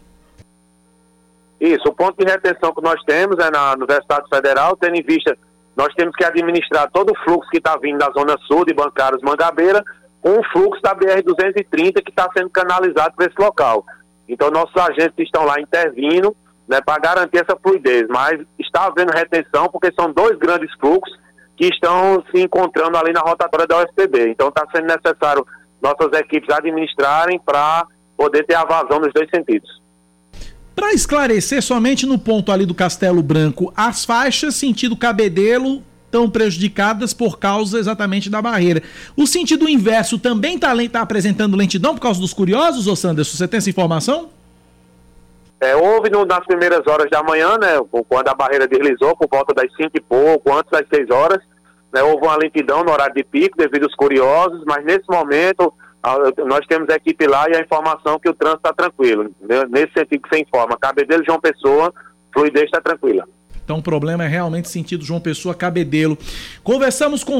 Isso, o ponto de retenção que nós temos é na Universidade Federal, tendo em vista, nós temos que administrar todo o fluxo que está vindo da Zona Sul de Bancários Mangabeira, com o fluxo da BR-230 que está sendo canalizado para esse local. Então, nossos agentes estão lá intervindo né, para garantir essa fluidez, mas está havendo retenção porque são dois grandes fluxos que estão se encontrando ali na rotatória da UFPB. Então, está sendo necessário nossas equipes administrarem para poder ter a vazão nos dois sentidos. Para esclarecer, somente no ponto ali do Castelo Branco, as faixas sentido Cabedelo estão prejudicadas por causa exatamente da barreira. O sentido inverso também está tá apresentando lentidão por causa dos curiosos, ô Sanderson? Você tem essa informação? É, houve no, nas primeiras horas da manhã, né, quando a barreira deslizou, por volta das 5 e pouco, antes das 6 horas, né, houve uma lentidão no horário de pico devido aos curiosos, mas nesse momento nós temos a equipe lá e a informação que o trânsito está tranquilo. Nesse sentido que você informa, Cabedelo João Pessoa, fluidez está tranquila. Então o problema é realmente sentido João Pessoa Cabedelo. Conversamos com.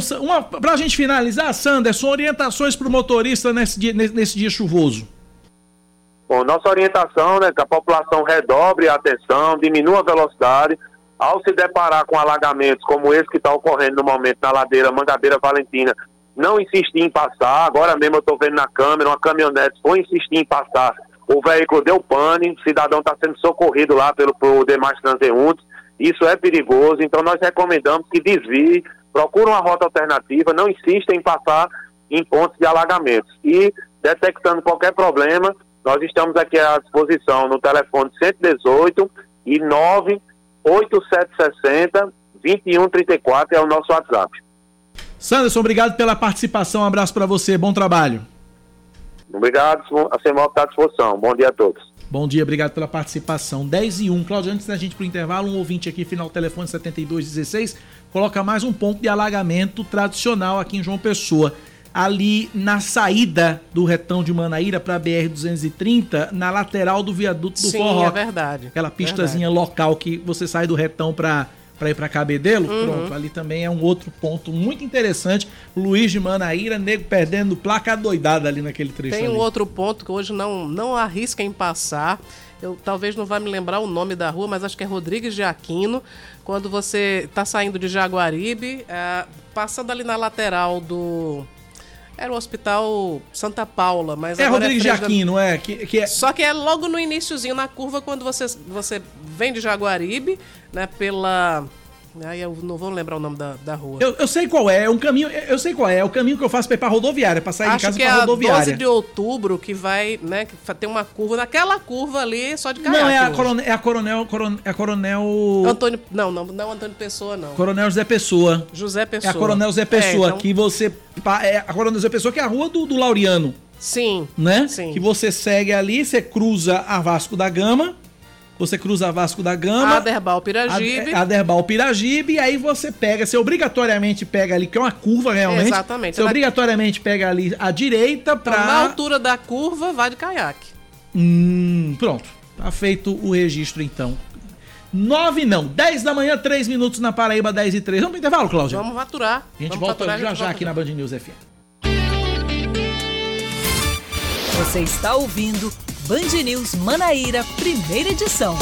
Para a gente finalizar, Sanderson, orientações para o motorista nesse dia, nesse, dia chuvoso. Bom, nossa orientação né, que a população redobre a atenção, diminua a velocidade. Ao se deparar com alagamentos como esse que está ocorrendo no momento na ladeira Mangabeira Valentina, não insistir em passar. Agora mesmo eu estou vendo na câmera, uma caminhonete foi insistir em passar. O veículo deu pane, o cidadão está sendo socorrido lá pelo, por demais transeuntes. Isso é perigoso, então nós recomendamos que desvie, procure uma rota alternativa, não insista em passar em pontos de alagamentos. E detectando qualquer problema, nós estamos aqui à disposição no telefone 118 e 98760 2134 é o nosso WhatsApp. Sanderson, obrigado pela participação. Um abraço para você. Bom trabalho. Obrigado, a semana está à disposição. Bom dia a todos. Bom dia, obrigado pela participação. 10 e 1. Cláudio, antes da gente para o intervalo, um ouvinte aqui, final telefone 7216, coloca mais um ponto de alagamento tradicional aqui em João Pessoa. Ali na saída do retão de Manaíra para a BR-230, na lateral do viaduto do Sim, Forró. é verdade. Aquela pistazinha local que você sai do retão para para ir para Cabedelo, Uhum. pronto, ali também é um outro ponto muito interessante. Luiz de Manaíra, nego perdendo placa doidada ali naquele trecho Tem um ali. outro ponto que hoje não, não arrisca em passar. Eu talvez não vá me lembrar o nome da rua, mas acho que é Rodrigues de Aquino. Quando você está saindo de Jaguaribe, é, passando ali na lateral do. Era o Hospital Santa Paula, mas É agora Rodrigues frente da- Aquino, é, que, que é Só que é logo no iníciozinho, na curva, quando você, você vem de Jaguaribe, né, pela... Aí eu não vou lembrar o nome da, da rua. Eu, eu sei qual é, é um caminho, eu sei qual é, é o caminho que eu faço pra ir pra rodoviária, pra sair de Acho casa que é pra a rodoviária. 12 de outubro que vai, né, que tem uma curva, naquela curva ali, só de caiaque Não, é a hoje. coronel, é a coronel, coron- é a coronel, Antônio, não, não, não Antônio Pessoa, não. coronel José Pessoa. José Pessoa. É a coronel Zé Pessoa, É, então- que você, é a coronel Zé Pessoa que é a rua do, do Laureano, Sim, né? Sim. Que você segue ali, você cruza a Vasco da Gama, você cruza a Vasco da Gama, Aderbal Piragibe. Ad- Aderbal Piragibe, e aí você pega, você obrigatoriamente pega ali, que é uma curva realmente. Exatamente. Você obrigatoriamente pega ali a direita Então, pra. na altura da curva, vai de caiaque. Hum, pronto. Tá feito o registro então. 9 não, 10 da manhã, 3 minutos na Paraíba, 10 e 3. Vamos pro intervalo, Cláudio? Vamos faturar. A gente Vamos volta faturar, a já gente já volta aqui na Band News FM. Você está ouvindo Band News Manaíra, primeira edição.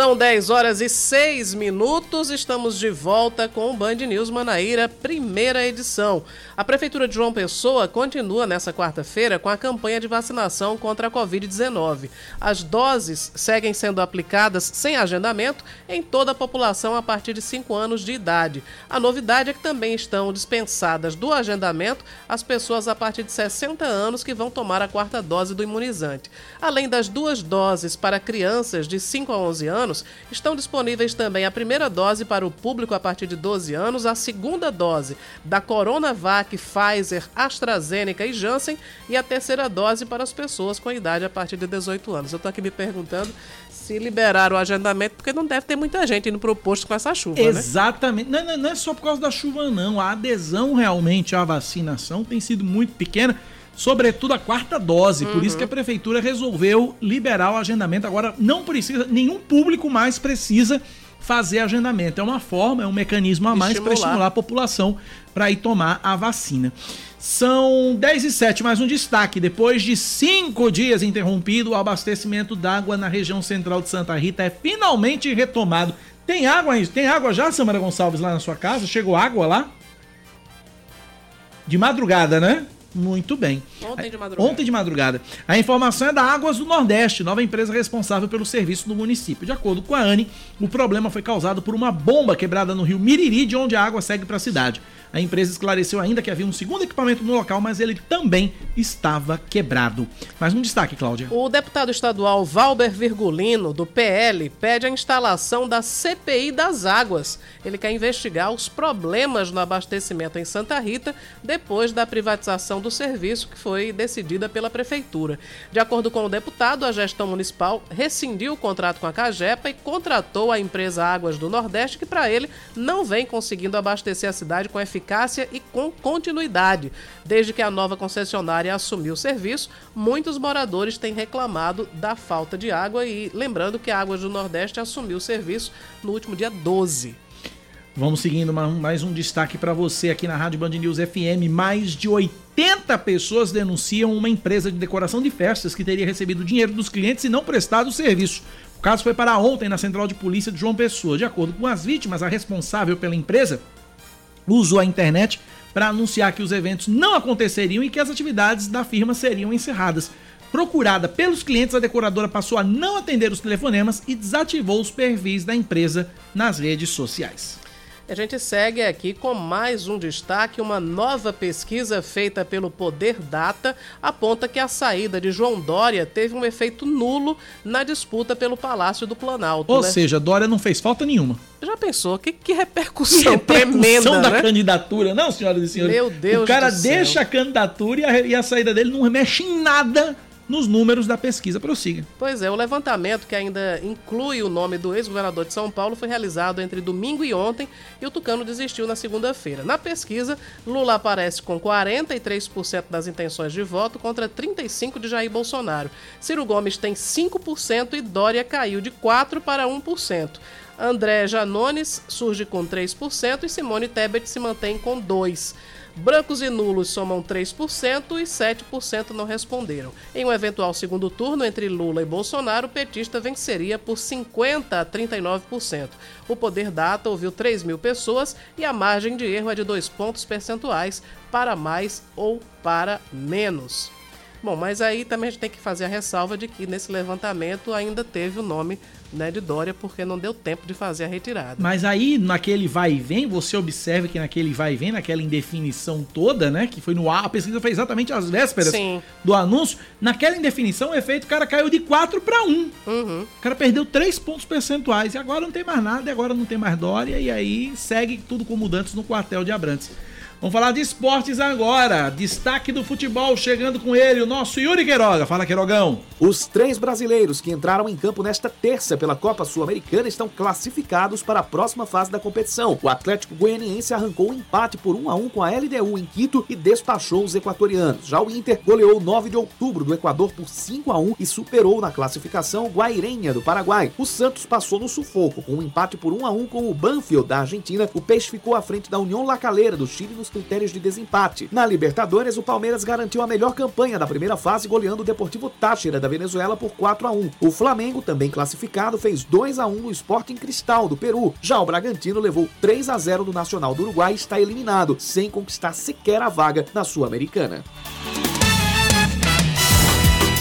São 10 horas e 6 minutos. Estamos de volta com o Band News Manaíra, primeira edição. A Prefeitura de João Pessoa continua nessa quarta-feira com a campanha de vacinação contra a Covid-19. As doses seguem sendo aplicadas sem agendamento em toda a população a partir de 5 anos de idade. A novidade é que também estão dispensadas do agendamento as pessoas a partir de 60 anos que vão tomar a quarta dose do imunizante. Além das duas doses para crianças de 5 a 11 anos, estão disponíveis também a primeira dose para o público a partir de 12 anos, a segunda dose da Coronavac, Pfizer, AstraZeneca e Janssen e a terceira dose para as pessoas com idade a partir de 18 anos. Eu tô aqui me perguntando se liberaram o agendamento, porque não deve ter muita gente indo pro posto com essa chuva, né? Exatamente. Não, não, não é só por causa da chuva, não. A adesão realmente à vacinação tem sido muito pequena, sobretudo a quarta dose. Por Uhum. isso que a prefeitura resolveu liberar o agendamento. Agora, não precisa, nenhum público mais precisa fazer agendamento. É uma forma, é um mecanismo a mais para Estimular. a população para ir tomar a vacina. São 10 e 7, mais um destaque. Depois de cinco dias interrompido, o abastecimento d'água na região central de Santa Rita é finalmente retomado. Tem água, tem água já, Samara Gonçalves, lá na sua casa? Chegou água lá? De madrugada, né? Muito bem. Ontem de madrugada. Ontem de madrugada. A informação é da Águas do Nordeste, nova empresa responsável pelo serviço no município. De acordo com a ANE, o problema foi causado por uma bomba quebrada no rio Miriri, de onde a água segue para a cidade. A empresa esclareceu ainda que havia um segundo equipamento no local, mas ele também estava quebrado. Mais um destaque, Cláudia. O deputado estadual Valber Virgulino, do PL, pede a instalação da CPI das águas. Ele quer investigar os problemas no abastecimento em Santa Rita depois da privatização do serviço que foi decidida pela prefeitura. De acordo com o deputado, a gestão municipal rescindiu o contrato com a Cagepa e contratou a empresa Águas do Nordeste, que para ele não vem conseguindo abastecer a cidade com eficácia e com continuidade. Desde que a nova concessionária assumiu o serviço, muitos moradores têm reclamado da falta de água e lembrando que a Águas do Nordeste assumiu o serviço no último dia 12. Vamos seguindo ma- mais um destaque para você aqui na Rádio Band News FM. Mais de 80 pessoas denunciam uma empresa de decoração de festas que teria recebido dinheiro dos clientes e não prestado o serviço. O caso foi para ontem na Central de Polícia de João Pessoa. De acordo com as vítimas, a responsável pela empresa usou a internet para anunciar que os eventos não aconteceriam e que as atividades da firma seriam encerradas. Procurada pelos clientes, a decoradora passou a não atender os telefonemas e desativou os perfis da empresa nas redes sociais. A gente segue aqui com mais um destaque. Uma nova pesquisa feita pelo Poder Data aponta que a saída de João Dória teve um efeito nulo na disputa pelo Palácio do Planalto. Ou né? seja, Dória não fez falta nenhuma. Já pensou? Que, que repercussão, Que repercussão tremenda, da né? candidatura, não, senhoras e senhores? Meu Deus O cara deixa a candidatura e a, e a saída dele não mexe em nada nos números da pesquisa. Prossiga. Pois é, o levantamento que ainda inclui o nome do ex-governador de São Paulo foi realizado entre domingo e ontem e o Tucano desistiu na segunda-feira. Na pesquisa, Lula aparece com 43% das intenções de voto contra 35% de Jair Bolsonaro. Ciro Gomes tem 5% e Dória caiu de 4% para 1%. André Janones surge com 3% e Simone Tebet se mantém com 2%. Brancos e nulos somam 3% e 7% não responderam. Em um eventual segundo turno entre Lula e Bolsonaro, o petista venceria por 50% a 39%. O Poder Data ouviu 3 mil pessoas e a margem de erro é de 2 pontos percentuais para mais ou para menos. Bom, mas aí também a gente tem que fazer a ressalva de que nesse levantamento ainda teve o nome né, de Dória, porque não deu tempo de fazer a retirada. Mas aí, naquele vai e vem, você observa que naquele vai e vem, naquela indefinição toda, né? Que foi no ar, a pesquisa foi exatamente às vésperas Sim. do anúncio. Naquela indefinição, o efeito, o cara caiu de 4 para 1. Uhum. O cara perdeu 3 pontos percentuais. E agora não tem mais nada, e agora não tem mais Dória. E aí segue tudo como dantes no quartel de Abrantes. Vamos falar de esportes agora. Destaque do futebol chegando com ele, o nosso Yuri Queiroga. Fala, Queirogão. Os três brasileiros que entraram em campo nesta terça pela Copa Sul-Americana estão classificados para a próxima fase da competição. O Atlético Goianiense arrancou um empate por 1 a 1 com a LDU em Quito e despachou os equatorianos. Já o Inter goleou 9 de outubro do Equador por 5 a 1 e superou na classificação o Guairenha do Paraguai. O Santos passou no sufoco com um empate por 1 a 1 com o Banfield da Argentina. O Peixe ficou à frente da União La Calera do Chile critérios de desempate. Na Libertadores, o Palmeiras garantiu a melhor campanha da primeira fase, goleando o Deportivo Táchira da Venezuela por 4 a 1. O Flamengo, também classificado, fez 2 a 1 no Sporting Cristal do Peru. Já o Bragantino levou 3 a 0 do Nacional do Uruguai e está eliminado, sem conquistar sequer a vaga na Sul-Americana.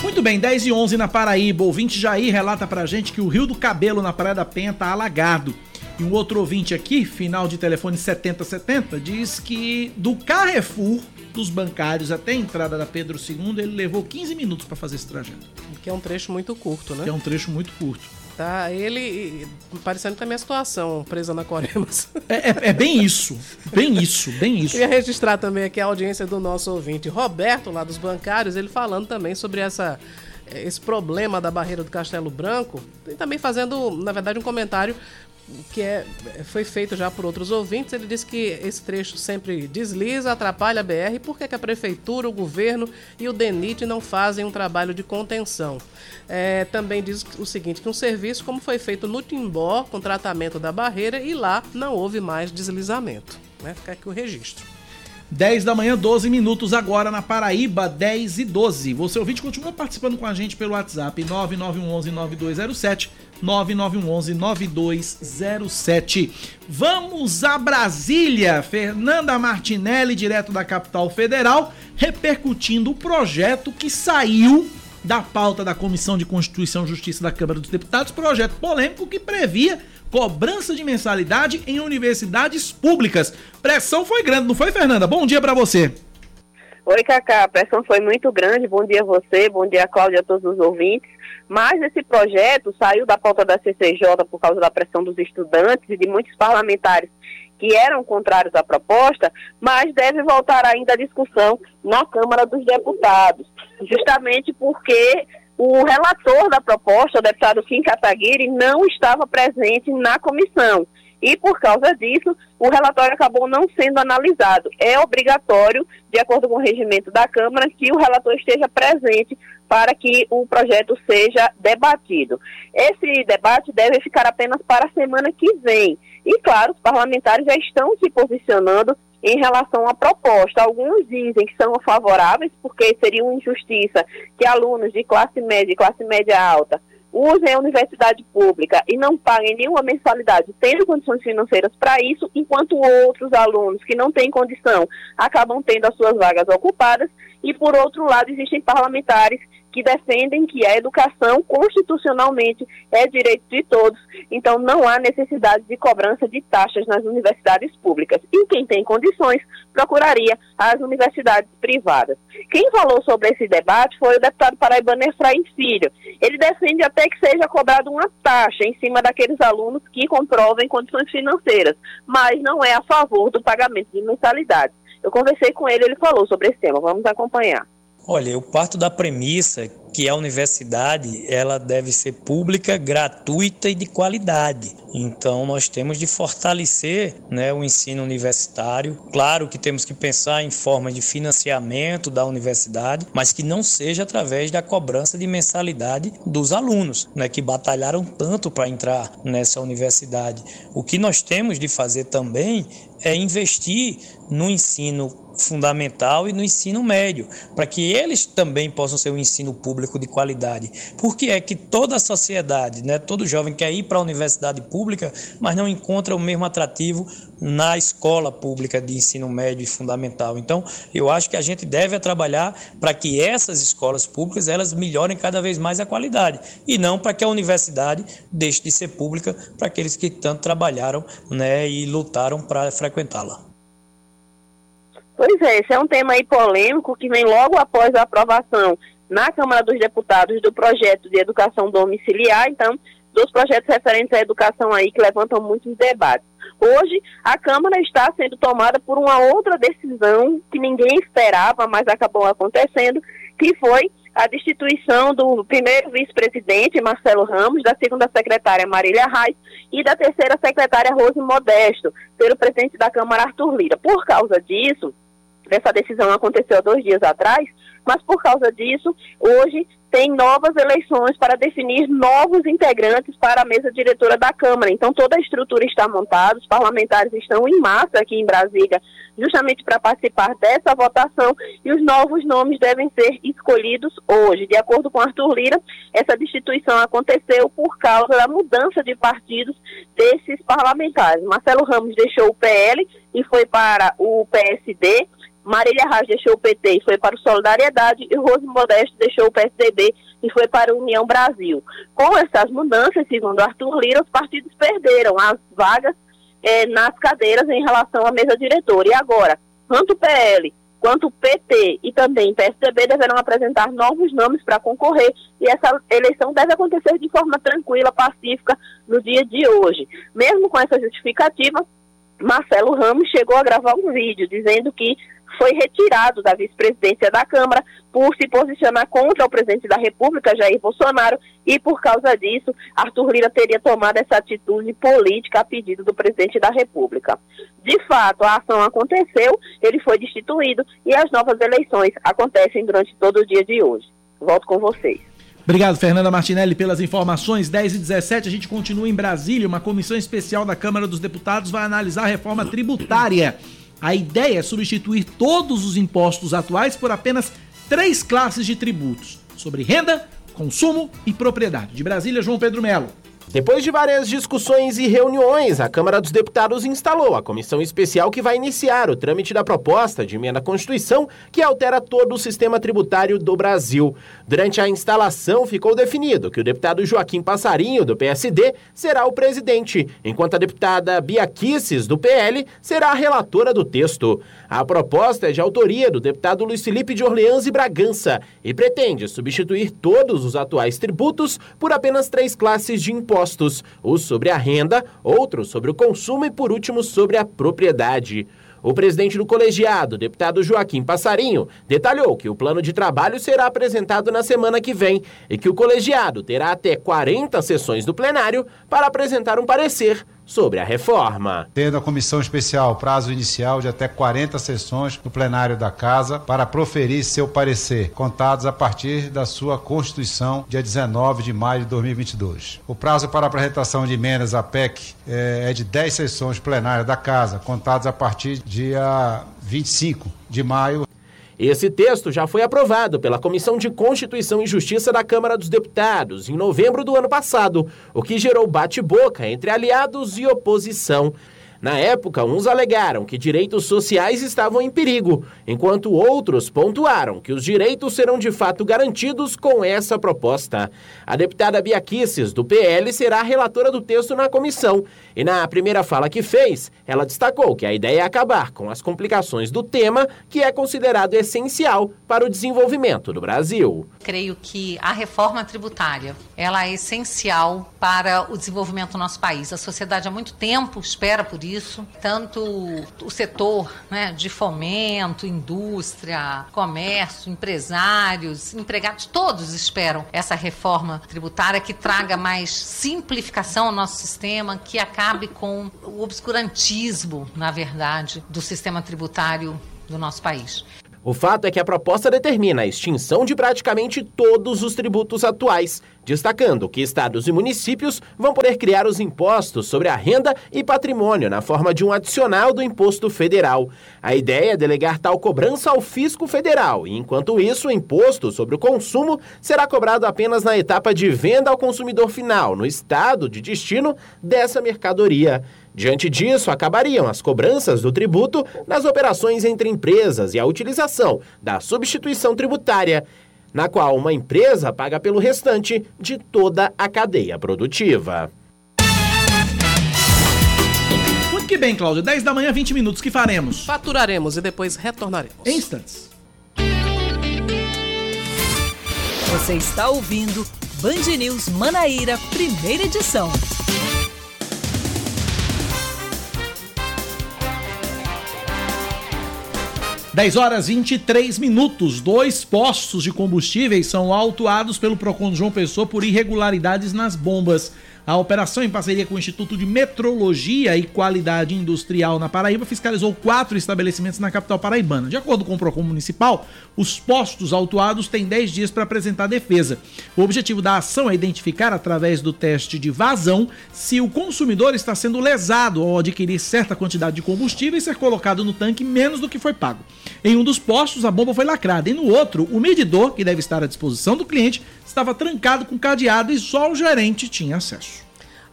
Muito bem, 10 e 11 na Paraíba. O ouvinte Jair relata pra gente que o Rio do Cabelo na Praia da Penha tá alagado. E um outro ouvinte aqui, final de telefone 7070, diz que do Carrefour dos bancários até a entrada da Pedro II, ele levou 15 minutos para fazer esse trajeto. Que é um trecho muito curto, né? Que é um trecho muito curto. Tá, ele parecendo também a situação presa na Coremas. É, é, é bem isso, bem isso, bem isso. Queria registrar também aqui a audiência do nosso ouvinte Roberto, lá dos bancários, ele falando também sobre essa, esse problema da barreira do Castelo Branco, e também fazendo, na verdade, um comentário que é, foi feito já por outros ouvintes. Ele disse que esse trecho sempre desliza, atrapalha a BR. Por que, que a prefeitura, o governo e o DENIT não fazem um trabalho de contenção? É, também diz o seguinte: que um serviço, como foi feito no Timbó, com tratamento da barreira, e lá não houve mais deslizamento. Né? Fica aqui o registro. 10 da manhã, 12 minutos agora na Paraíba, 10 e 12. Você ouvinte continua participando com a gente pelo WhatsApp 9911 9207 9911 9207. Vamos a Brasília. Fernanda Martinelli, direto da capital federal, repercutindo o projeto que saiu da pauta da Comissão de Constituição e Justiça da Câmara dos Deputados, projeto polêmico que previa cobrança de mensalidade em universidades públicas. Pressão foi grande, não foi, Fernanda? Bom dia para você. Oi, Cacá, a pressão foi muito grande. Bom dia a você, bom dia, Cláudia, a todos os ouvintes. Mas esse projeto saiu da pauta da CCJ por causa da pressão dos estudantes e de muitos parlamentares que eram contrários à proposta, mas deve voltar ainda à discussão na Câmara dos Deputados, justamente porque o relator da proposta, o deputado Kim Kataguiri, não estava presente na comissão. E, por causa disso, o relatório acabou não sendo analisado. É obrigatório, de acordo com o regimento da Câmara, que o relator esteja presente para que o projeto seja debatido. Esse debate deve ficar apenas para a semana que vem. E, claro, os parlamentares já estão se posicionando em relação à proposta. Alguns dizem que são favoráveis, porque seria uma injustiça que alunos de classe média e classe média alta usem a universidade pública e não paguem nenhuma mensalidade, tendo condições financeiras para isso, enquanto outros alunos que não têm condição acabam tendo as suas vagas ocupadas, e por outro lado existem parlamentares que defendem que a educação constitucionalmente é direito de todos, então não há necessidade de cobrança de taxas nas universidades públicas. E quem tem condições procuraria as universidades privadas. Quem falou sobre esse debate foi o deputado paraibano Efraim Filho. Ele defende até que seja cobrada uma taxa em cima daqueles alunos que comprovem condições financeiras, mas não é a favor do pagamento de mensalidades. Eu conversei com ele, ele falou sobre esse tema. Vamos acompanhar. Olha, eu parto da premissa que a universidade ela deve ser pública, gratuita e de qualidade. Então nós temos de fortalecer né, o ensino universitário. Claro que temos que pensar em formas de financiamento da universidade, mas que não seja através da cobrança de mensalidade dos alunos, né, que batalharam tanto para entrar nessa universidade. O que nós temos de fazer também é investir no ensino fundamental e no ensino médio, para que eles também possam ser um ensino público de qualidade. Porque é que toda a sociedade, né, todo jovem quer ir para a universidade pública, mas não encontra o mesmo atrativo na escola pública de ensino médio e fundamental. Então, eu acho que a gente deve trabalhar para que essas escolas públicas elas melhorem cada vez mais a qualidade e não para que a universidade deixe de ser pública para aqueles que tanto trabalharam, né, e lutaram para frequentá-la. Pois é, esse é um tema aí polêmico que vem logo após a aprovação na Câmara dos Deputados do projeto de educação domiciliar, então, dos projetos referentes à educação aí que levantam muitos debates. Hoje, a Câmara está sendo tomada por uma outra decisão que ninguém esperava, mas acabou acontecendo, que foi a destituição do primeiro vice-presidente, Marcelo Ramos, da segunda secretária, Marília Reis, e da terceira secretária, Rose Modesto, pelo presidente da Câmara, Arthur Lira. Por causa disso, essa decisão aconteceu dois dias atrás, mas por causa disso, hoje tem novas eleições para definir novos integrantes para a mesa diretora da Câmara. Então, toda a estrutura está montada, os parlamentares estão em massa aqui em Brasília, justamente para participar dessa votação, e os novos nomes devem ser escolhidos hoje. De acordo com Arthur Lira, essa destituição aconteceu por causa da mudança de partidos desses parlamentares. Marcelo Ramos deixou o PL e foi para o PSD. Marília Reis deixou o PT e foi para o Solidariedade e Rose Modesto deixou o PSDB e foi para a União Brasil. Com essas mudanças, segundo Arthur Lira, os partidos perderam as vagas eh, nas cadeiras em relação à mesa diretora. E agora, tanto o PL quanto o PT e também o PSDB deverão apresentar novos nomes para concorrer e essa eleição deve acontecer de forma tranquila, pacífica no dia de hoje. Mesmo com essa justificativa, Marcelo Ramos chegou a gravar um vídeo dizendo que foi retirado da vice-presidência da Câmara por se posicionar contra o presidente da República, Jair Bolsonaro, e por causa disso, Arthur Lira teria tomado essa atitude política a pedido do presidente da República. De fato, a ação aconteceu, ele foi destituído e as novas eleições acontecem durante todo o dia de hoje. Volto com vocês. Obrigado, Fernanda Martinelli, pelas informações. 10 e 17, a gente continua em Brasília. Uma comissão especial da Câmara dos Deputados vai analisar a reforma tributária. A ideia é substituir todos os impostos atuais por apenas três classes de tributos: sobre renda, consumo e propriedade. De Brasília, João Pedro Melo. Depois de várias discussões e reuniões, a Câmara dos Deputados instalou a comissão especial que vai iniciar o trâmite da proposta de emenda à Constituição que altera todo o sistema tributário do Brasil. Durante a instalação, ficou definido que o deputado Joaquim Passarinho, do PSD, será o presidente, enquanto a deputada Bia Kisses, do PL, será a relatora do texto. A proposta é de autoria do deputado Luiz Felipe de Orleans e Bragança e pretende substituir todos os atuais tributos por apenas três classes de impostos impostos, os sobre a renda, outros sobre o consumo e, por último, sobre a propriedade. O presidente do colegiado, deputado Joaquim Passarinho, detalhou que o plano de trabalho será apresentado na semana que vem e que o colegiado terá até 40 sessões do plenário para apresentar um parecer sobre a reforma. Tendo a comissão especial prazo inicial de até 40 sessões no plenário da Casa para proferir seu parecer, contados a partir da sua constituição, dia 19 de maio de 2022. O prazo para apresentação de emendas à PEC é, é de 10 sessões plenárias da Casa, contadas a partir dia 25 de maio Esse texto já foi aprovado pela Comissão de Constituição e Justiça da Câmara dos Deputados em novembro do ano passado, o que gerou bate-boca entre aliados e oposição. Na época, uns alegaram que direitos sociais estavam em perigo, enquanto outros pontuaram que os direitos serão de fato garantidos com essa proposta. A deputada Bia Kicis, do PL, será a relatora do texto na comissão. E na primeira fala que fez, ela destacou que a ideia é acabar com as complicações do tema, que é considerado essencial para o desenvolvimento do Brasil. Creio que a reforma tributária ela é essencial para o desenvolvimento do nosso país. A sociedade há muito tempo espera por isso, tanto o setor né, de fomento, indústria, comércio, empresários, empregados, todos esperam essa reforma tributária que traga mais simplificação ao nosso sistema, que acabe com o obscurantismo, na verdade, do sistema tributário do nosso país. O fato é que a proposta determina a extinção de praticamente todos os tributos atuais, destacando que estados e municípios vão poder criar os impostos sobre a renda e patrimônio na forma de um adicional do imposto federal. A ideia é delegar tal cobrança ao fisco federal, e enquanto isso, o imposto sobre o consumo será cobrado apenas na etapa de venda ao consumidor final, no estado de destino dessa mercadoria. Diante disso, acabariam as cobranças do tributo nas operações entre empresas e a utilização da substituição tributária, na qual uma empresa paga pelo restante de toda a cadeia produtiva. Muito que bem, Cláudio. 10 da manhã, 20 minutos. que faremos? Faturaremos e depois retornaremos. Em instantes. Você está ouvindo Band News Manaíra, primeira edição. 10 horas 23 minutos. Dois postos de combustíveis são autuados pelo Procon João Pessoa por irregularidades nas bombas. A operação, em parceria com o Instituto de Metrologia e Qualidade Industrial na Paraíba, fiscalizou quatro estabelecimentos na capital paraibana. De acordo com o PROCON Municipal, os postos autuados têm 10 dias para apresentar defesa. O objetivo da ação é identificar, através do teste de vazão, se o consumidor está sendo lesado ao adquirir certa quantidade de combustível e ser colocado no tanque menos do que foi pago. Em um dos postos, a bomba foi lacrada, e no outro, o medidor, que deve estar à disposição do cliente, estava trancado com cadeado e só o gerente tinha acesso.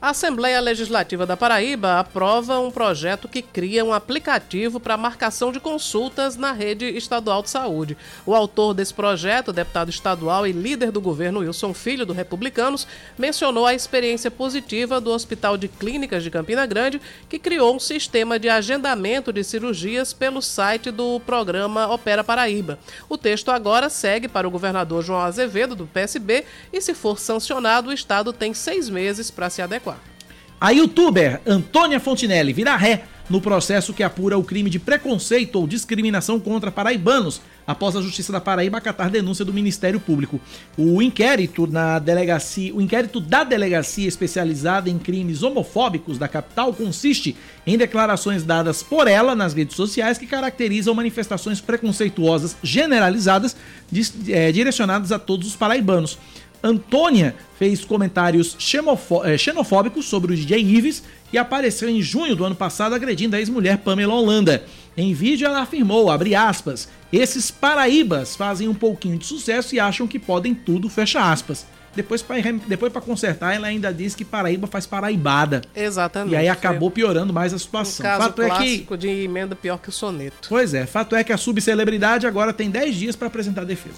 A Assembleia Legislativa da Paraíba aprova um projeto que cria um aplicativo para marcação de consultas na rede estadual de saúde. O autor desse projeto, deputado estadual e líder do governo Wilson Filho, do Republicanos, mencionou a experiência positiva do Hospital de Clínicas de Campina Grande, que criou um sistema de agendamento de cirurgias pelo site do programa Opera Paraíba. O texto agora segue para o governador João Azevedo, do PSB, e se for sancionado, o Estado tem seis meses para se adequar. A youtuber Antônia Fontinelli vira ré no processo que apura o crime de preconceito ou discriminação contra paraibanos, após a Justiça da Paraíba acatar denúncia do Ministério Público. O inquérito na delegacia, o inquérito da delegacia especializada em crimes homofóbicos da capital consiste em declarações dadas por ela nas redes sociais que caracterizam manifestações preconceituosas generalizadas é, direcionadas a todos os paraibanos. Antônia fez comentários eh, xenofóbicos sobre o DJ Ives e apareceu em junho do ano passado agredindo a ex-mulher Pamela Holanda. Em vídeo ela afirmou, aspas, esses paraíbas fazem um pouquinho de sucesso e acham que podem tudo, fecha aspas. Depois para depois consertar, ela ainda diz que Paraíba faz paraibada. Exatamente. E aí acabou piorando mais a situação. Um caso fato clássico é que... de emenda pior que o soneto. Pois é, fato é que a subcelebridade agora tem 10 dias para apresentar defesa.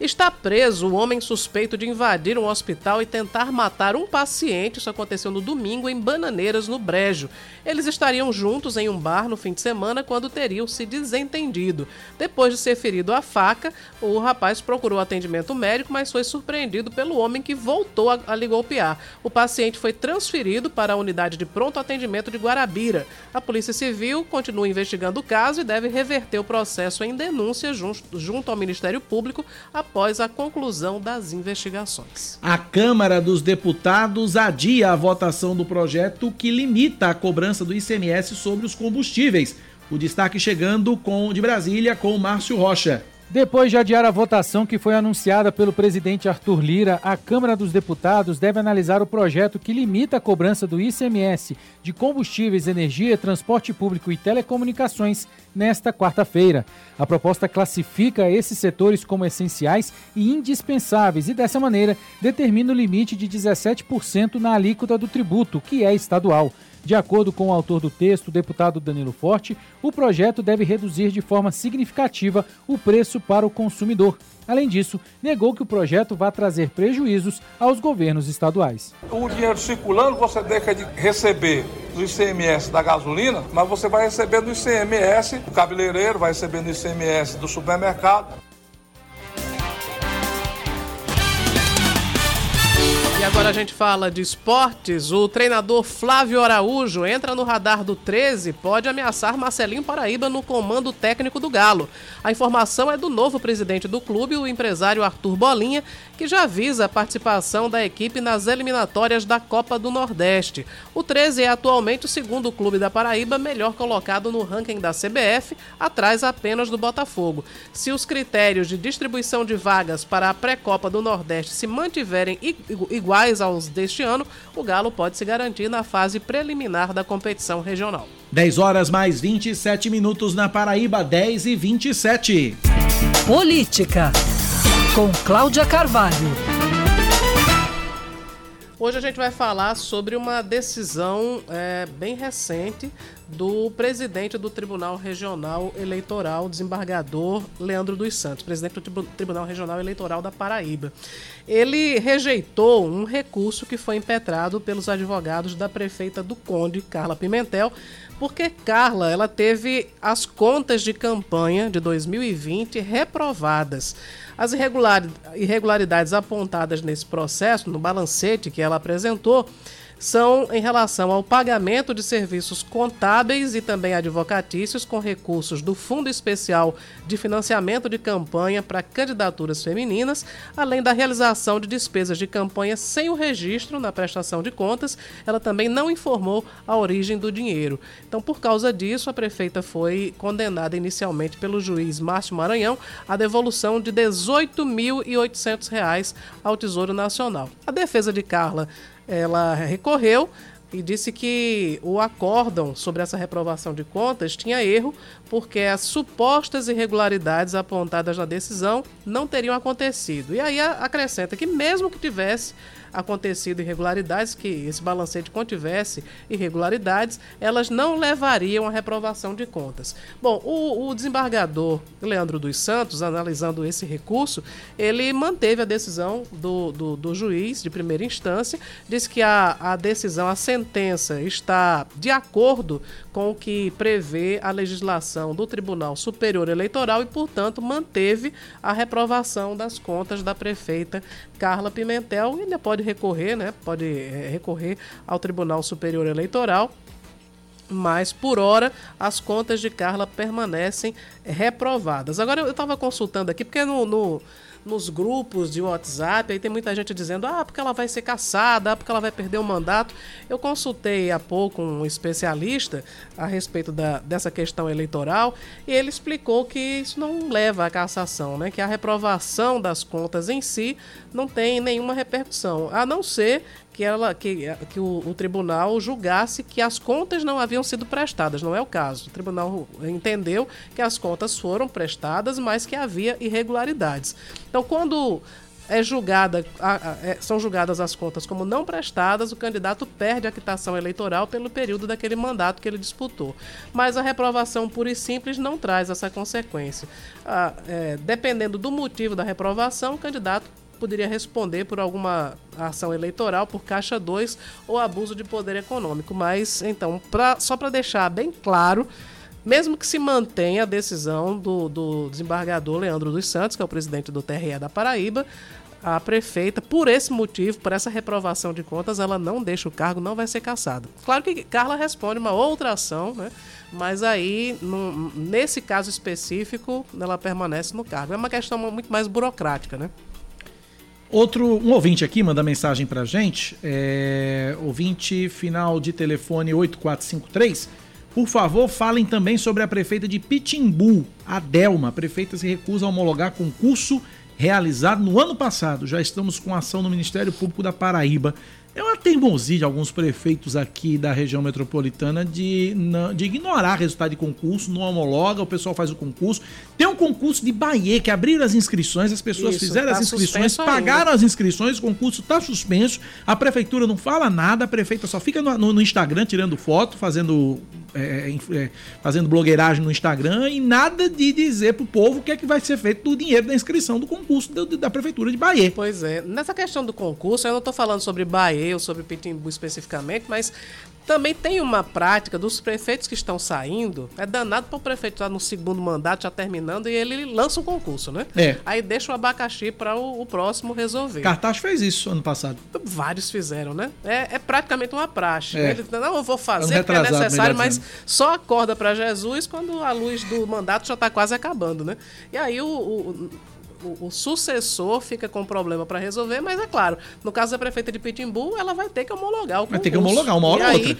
Está preso o homem suspeito de invadir um hospital e tentar matar um paciente. Isso aconteceu no domingo em Bananeiras, no Brejo. Eles estariam juntos em um bar no fim de semana quando teriam se desentendido. Depois de ser ferido à faca, o rapaz procurou atendimento médico, mas foi surpreendido pelo homem que voltou a, a lhe golpear. O paciente foi transferido para a unidade de pronto atendimento de Guarabira. A Polícia Civil continua investigando o caso e deve reverter o processo em denúncia junto, junto ao Ministério Público após a conclusão das investigações. A Câmara dos Deputados adia a votação do projeto que limita a cobrança do ICMS sobre os combustíveis. O destaque chegando com de Brasília com Márcio Rocha. Depois de adiar a votação que foi anunciada pelo presidente Arthur Lira, a Câmara dos Deputados deve analisar o projeto que limita a cobrança do ICMS de combustíveis, energia, transporte público e telecomunicações nesta quarta-feira. A proposta classifica esses setores como essenciais e indispensáveis e, dessa maneira, determina o limite de 17% na alíquota do tributo, que é estadual. De acordo com o autor do texto, o deputado Danilo Forte, o projeto deve reduzir de forma significativa o preço para o consumidor. Além disso, negou que o projeto vá trazer prejuízos aos governos estaduais. O dinheiro circulando, você deixa de receber do ICMS da gasolina, mas você vai receber do ICMS do cabeleireiro, vai receber do ICMS do supermercado. E agora a gente fala de esportes. O treinador Flávio Araújo entra no radar do 13 pode ameaçar Marcelinho Paraíba no comando técnico do Galo. A informação é do novo presidente do clube, o empresário Arthur Bolinha, que já avisa a participação da equipe nas eliminatórias da Copa do Nordeste. O 13 é atualmente o segundo clube da Paraíba melhor colocado no ranking da CBF, atrás apenas do Botafogo. Se os critérios de distribuição de vagas para a pré-Copa do Nordeste se mantiverem iguais iguais aos deste ano, o Galo pode se garantir na fase preliminar da competição regional. 10 horas mais 27 minutos na Paraíba, 10 e 27. Política, com Cláudia Carvalho. Hoje a gente vai falar sobre uma decisão é, bem recente do presidente do Tribunal Regional Eleitoral, desembargador Leandro dos Santos, presidente do Tribunal Regional Eleitoral da Paraíba. Ele rejeitou um recurso que foi impetrado pelos advogados da prefeita do Conde, Carla Pimentel, porque Carla ela teve as contas de campanha de 2020 reprovadas. As irregularidades apontadas nesse processo, no balancete que ela apresentou, são em relação ao pagamento de serviços contábeis e também advocatícios com recursos do Fundo Especial de Financiamento de Campanha para Candidaturas Femininas, além da realização de despesas de campanha sem o registro na prestação de contas. Ela também não informou a origem do dinheiro. Então, por causa disso, a prefeita foi condenada inicialmente pelo juiz Márcio Maranhão à devolução de R$ 18.800 ao Tesouro Nacional. A defesa de Carla ela recorreu e disse que o acórdão sobre essa reprovação de contas tinha erro porque as supostas irregularidades apontadas na decisão não teriam acontecido. E aí acrescenta que mesmo que tivesse acontecido irregularidades, que esse balancete contivesse irregularidades, elas não levariam à reprovação de contas. Bom, o, o desembargador Leandro dos Santos, analisando esse recurso, ele manteve a decisão do, do, do juiz de primeira instância, disse que a, a decisão, a sentença está de acordo com o que prevê a legislação do Tribunal Superior Eleitoral e, portanto, manteve a reprovação das contas da prefeita Carla Pimentel. Ainda pode recorrer, né? Pode é, recorrer ao Tribunal Superior Eleitoral mas por hora as contas de Carla permanecem reprovadas. Agora eu estava consultando aqui, porque no, no, nos grupos de WhatsApp, aí tem muita gente dizendo, ah, porque ela vai ser caçada, ah, porque ela vai perder o mandato. Eu consultei há pouco um especialista a respeito da, dessa questão eleitoral e ele explicou que isso não leva à cassação, né? que a reprovação das contas em si não tem nenhuma repercussão, a não ser que, ela, que, que o, o, tribunal julgasse que as contas não haviam sido prestadas. Não é o caso. O tribunal entendeu que as contas foram prestadas, mas que havia irregularidades. Então, quando é julgada, é, são julgadas as contas como não prestadas, o candidato perde a quitação eleitoral pelo período daquele mandato que ele disputou. Mas a reprovação pura e simples não traz essa consequência. Ah, é, dependendo do motivo da reprovação, o candidato poderia responder por alguma ação eleitoral, por caixa 2 ou abuso de poder econômico. Mas, então, pra, só para deixar bem claro, mesmo que se mantenha a decisão do, do desembargador Leandro dos Santos, que é o presidente do TRE da Paraíba, a prefeita, por esse motivo, por essa reprovação de contas, ela não deixa o cargo, não vai ser cassada. Claro que Carla responde uma outra ação, né? mas aí, num, nesse caso específico, ela permanece no cargo. É uma questão muito mais burocrática, né? Outro, um ouvinte aqui manda mensagem pra gente, é, ouvinte final de telefone 8453, Por favor, falem também sobre a prefeita de Pitimbu, a Delma. A prefeita se recusa a homologar concurso realizado no ano passado. Já estamos com ação no Ministério Público da Paraíba. É uma teimosia de alguns prefeitos aqui da região metropolitana de, de ignorar resultado de concurso, não homologa, o pessoal faz o concurso. Tem um concurso de Bahia que abriram as inscrições, as pessoas Isso, fizeram tá as inscrições, pagaram as inscrições, o concurso está suspenso, a prefeitura não fala nada, a prefeita só fica no, no, no Instagram tirando foto, fazendo é, é, fazendo blogueiragem no Instagram e nada de dizer pro povo o que é que vai ser feito do dinheiro da inscrição do concurso da, Prefeitura de Bahia. Pois é. Nessa questão do concurso, eu não estou falando sobre Bahia ou sobre Pitimbu especificamente, mas também tem uma prática dos prefeitos que estão saindo. É danado para o prefeito estar no segundo mandato, já terminando, e ele lança um concurso, né? É. Aí deixa o abacaxi para o, o, próximo resolver. Cartaz fez isso ano passado. Vários fizeram, né? É, é praticamente uma praxe. É. Ele, não, eu vou fazer porque é necessário, mas só acorda para Jesus quando a luz do mandato já está quase acabando, né? E aí o, o o, o, sucessor fica com problema para resolver, mas é claro, no caso da prefeita de Pitimbu, ela vai ter que homologar o concurso. Vai ter que homologar uma hora ou outra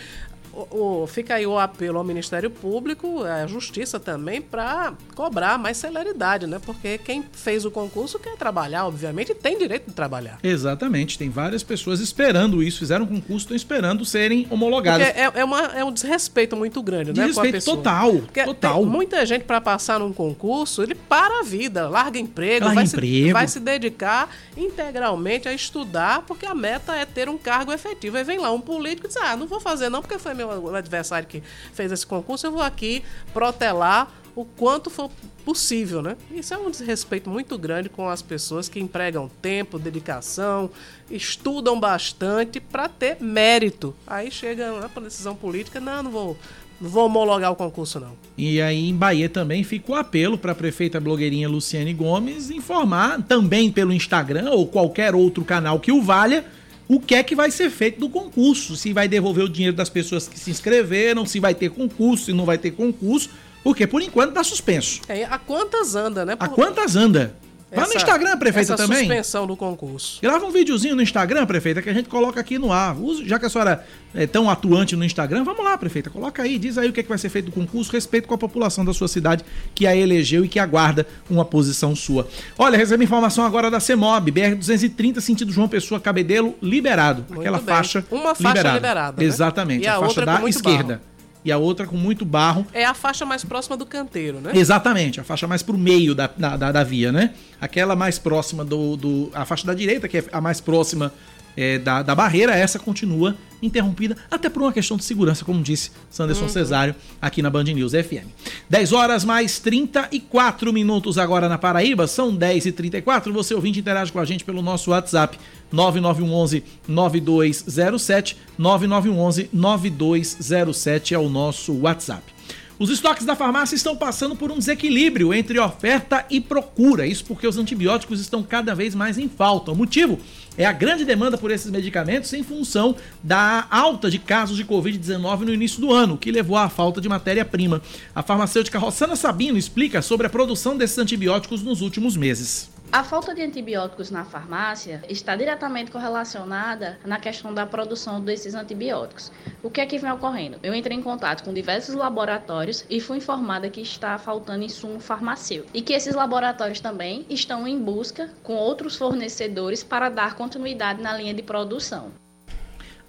o, o, fica aí o apelo ao Ministério Público, à Justiça também, para cobrar mais celeridade, né? Porque quem fez o concurso quer trabalhar, obviamente, e tem direito de trabalhar. Exatamente, tem várias pessoas esperando isso, fizeram um concurso, estão esperando serem homologadas. É, é, uma, é um desrespeito muito grande, né? Desrespeito total, Porque total. muita gente, para passar num concurso, ele para a vida, larga emprego, larga vai, emprego. Se, vai se dedicar integralmente a estudar, porque a meta é ter um cargo efetivo. Aí vem lá um político e diz, ah, não vou fazer não, porque foi meu meu adversário que fez esse concurso, eu vou aqui protelar o quanto for possível, né? Isso é um desrespeito muito grande com as pessoas que empregam tempo, dedicação, estudam bastante para ter mérito. Aí chega na decisão política, não, não vou, não vou homologar o concurso não. E aí em Bahia também fica o apelo para a prefeita blogueirinha Luciane Gomes informar também pelo Instagram ou qualquer outro canal que o valha o que é que vai ser feito do concurso, se vai devolver o dinheiro das pessoas que se inscreveram, se vai ter concurso, se não vai ter concurso, porque por enquanto tá suspenso. É, a quantas anda, né? Por... A quantas anda? Vai no Instagram, prefeita, essa também. suspensão do concurso. Grava um videozinho no Instagram, prefeita, que a gente coloca aqui no ar. Já que a senhora é tão atuante no Instagram, vamos lá, prefeita. Coloca aí, diz aí o que, é que vai ser feito do concurso, respeito com a população da sua cidade que a elegeu e que aguarda uma posição sua. Olha, recebe informação agora da CEMOB, BR-230, sentido João Pessoa Cabedelo, liberado. Muito Aquela bem. faixa Uma faixa liberada. liberada né? Exatamente, a, a faixa da esquerda. Barro e a outra com muito barro. É a faixa mais próxima do canteiro, né? Exatamente, a faixa mais pro meio da, da, da, da via, né? Aquela mais próxima do, do. A faixa da direita, que é a mais próxima é, da, da barreira, essa continua interrompida, até por uma questão de segurança, como disse Sanderson uhum. Cesário aqui na Band News FM. 10 horas mais 34 minutos agora na Paraíba, são 10 e 34 Você ouvinte interage com a gente pelo nosso WhatsApp 9911 9207 9911 9207 é o nosso WhatsApp. Os estoques da farmácia estão passando por um desequilíbrio entre oferta e procura. Isso porque os antibióticos estão cada vez mais em falta. O motivo é a grande demanda por esses medicamentos em função da alta de casos de Covid-19 no início do ano, que levou à falta de matéria-prima. A farmacêutica Rossana Sabino explica sobre a produção desses antibióticos nos últimos meses. A falta de antibióticos na farmácia está diretamente correlacionada na questão da produção desses antibióticos. O que é que vem ocorrendo? Eu entrei em contato com diversos laboratórios e fui informada que está faltando insumo farmacêutico e que esses laboratórios também estão em busca com outros fornecedores para dar continuidade na linha de produção.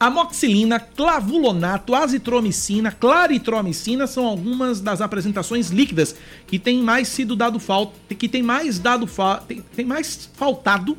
Amoxilina, clavulonato, azitromicina, claritromicina são algumas das apresentações líquidas que tem mais sido dado falta, que tem mais dado fa tem, tem, mais faltado,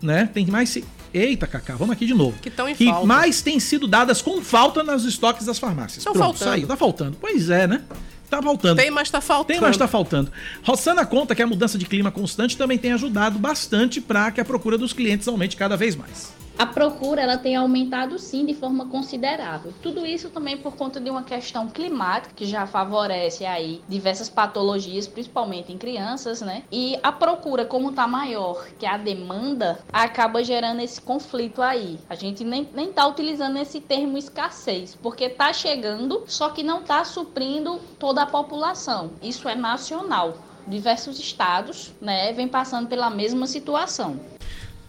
né? Tem mais Eita, Cacá, vamos aqui de novo. Que estão em que falta. mais tem sido dadas com falta nos estoques das farmácias. Estão faltando. Saiu, tá faltando. Pois é, né? Tá faltando. Tem, mas tá faltando. Tem, mas tá faltando. Rossana conta que a mudança de clima constante também tem ajudado bastante para que a procura dos clientes aumente cada vez mais a procura ela tem aumentado sim de forma considerável. Tudo isso também por conta de uma questão climática que já favorece aí diversas patologias, principalmente em crianças, né? E a procura como tá maior que a demanda, acaba gerando esse conflito aí. A gente nem, nem tá utilizando esse termo escassez, porque tá chegando, só que não tá suprindo toda a população. Isso é nacional. Diversos estados, né, vem passando pela mesma situação.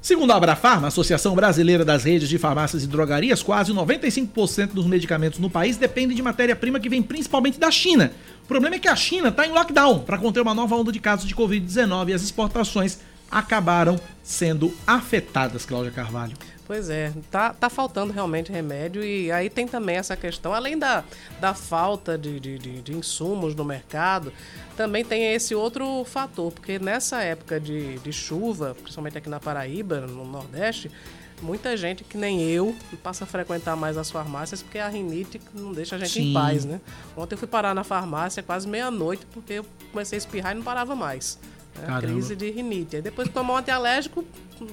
Segundo a Abrafarma, Associação Brasileira das Redes de Farmácias e Drogarias, quase 95% dos medicamentos no país dependem de matéria-prima que vem principalmente da China. O problema é que a China está em lockdown para conter uma nova onda de casos de Covid-19 e as exportações acabaram sendo afetadas, Cláudia Carvalho. Pois é, tá, tá faltando realmente remédio e aí tem também essa questão, além da, da falta de, de, de, de insumos no mercado, também tem esse outro fator, porque nessa época de, de chuva, principalmente aqui na Paraíba, no Nordeste, muita gente que nem eu passa a frequentar mais as farmácias porque a rinite não deixa a gente Sim. em paz, né? Ontem eu fui parar na farmácia quase meia-noite porque eu comecei a espirrar e não parava mais. Né? Caramba. Crise de rinite. Aí depois que tomou um antialérgico,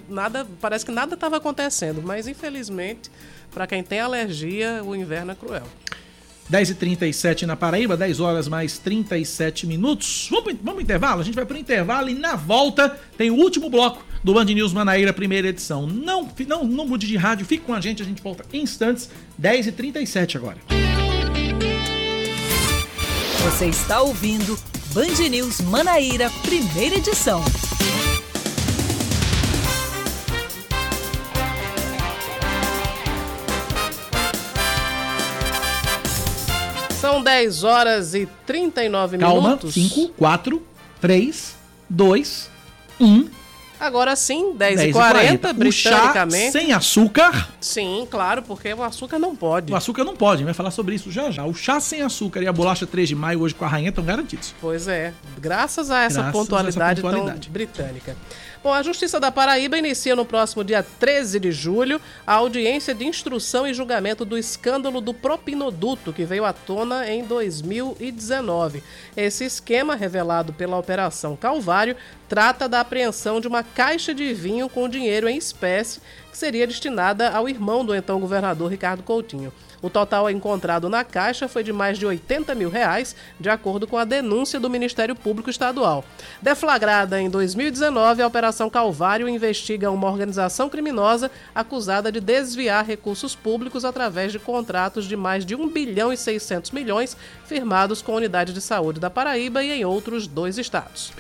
nada, parece que nada estava acontecendo, mas infelizmente, para quem tem alergia, o inverno é cruel. 10h37 na Paraíba, 10 horas mais 37 minutos. Vamos, pro- vamos pro intervalo? A gente vai pro intervalo e na volta tem o último bloco do Band News Manaíra, primeira edição. Não, não, não mude de rádio, fique com a gente, a gente volta em instantes, 10h37 agora. Você está ouvindo Band News Manaíra, primeira edição. São 10 horas e 39 Calma, minutos. 5, 4, 3, 2, 1. Agora sim, 10 10 e e 40, 40. O chá britanicamente. sem açúcar. Sim, claro, porque o açúcar não pode. O açúcar não pode, a gente vai falar sobre isso já já. O chá sem açúcar e a bolacha 3 de maio hoje com a rainha estão garantidos. Pois é, graças a essa Graças a essa pontualidade, pontualidade. tão britânica. Bom, a Justiça da Paraíba inicia no próximo dia 13 de julho a audiência de instrução e julgamento do escândalo do propinoduto que veio à tona em 2019. Esse esquema, revelado pela Operação Calvário, trata da apreensão de uma caixa de vinho com dinheiro em espécie que seria destinada ao irmão do então governador Ricardo Coutinho. O total encontrado na caixa foi de mais de 80 mil reais, de acordo com a denúncia do Ministério Público Estadual. Deflagrada em 2019, a Operação Calvário investiga uma organização criminosa acusada de desviar recursos públicos através de contratos de mais de 1 bilhão e 600 milhões firmados com a Unidade de Saúde da Paraíba e em outros dois estados.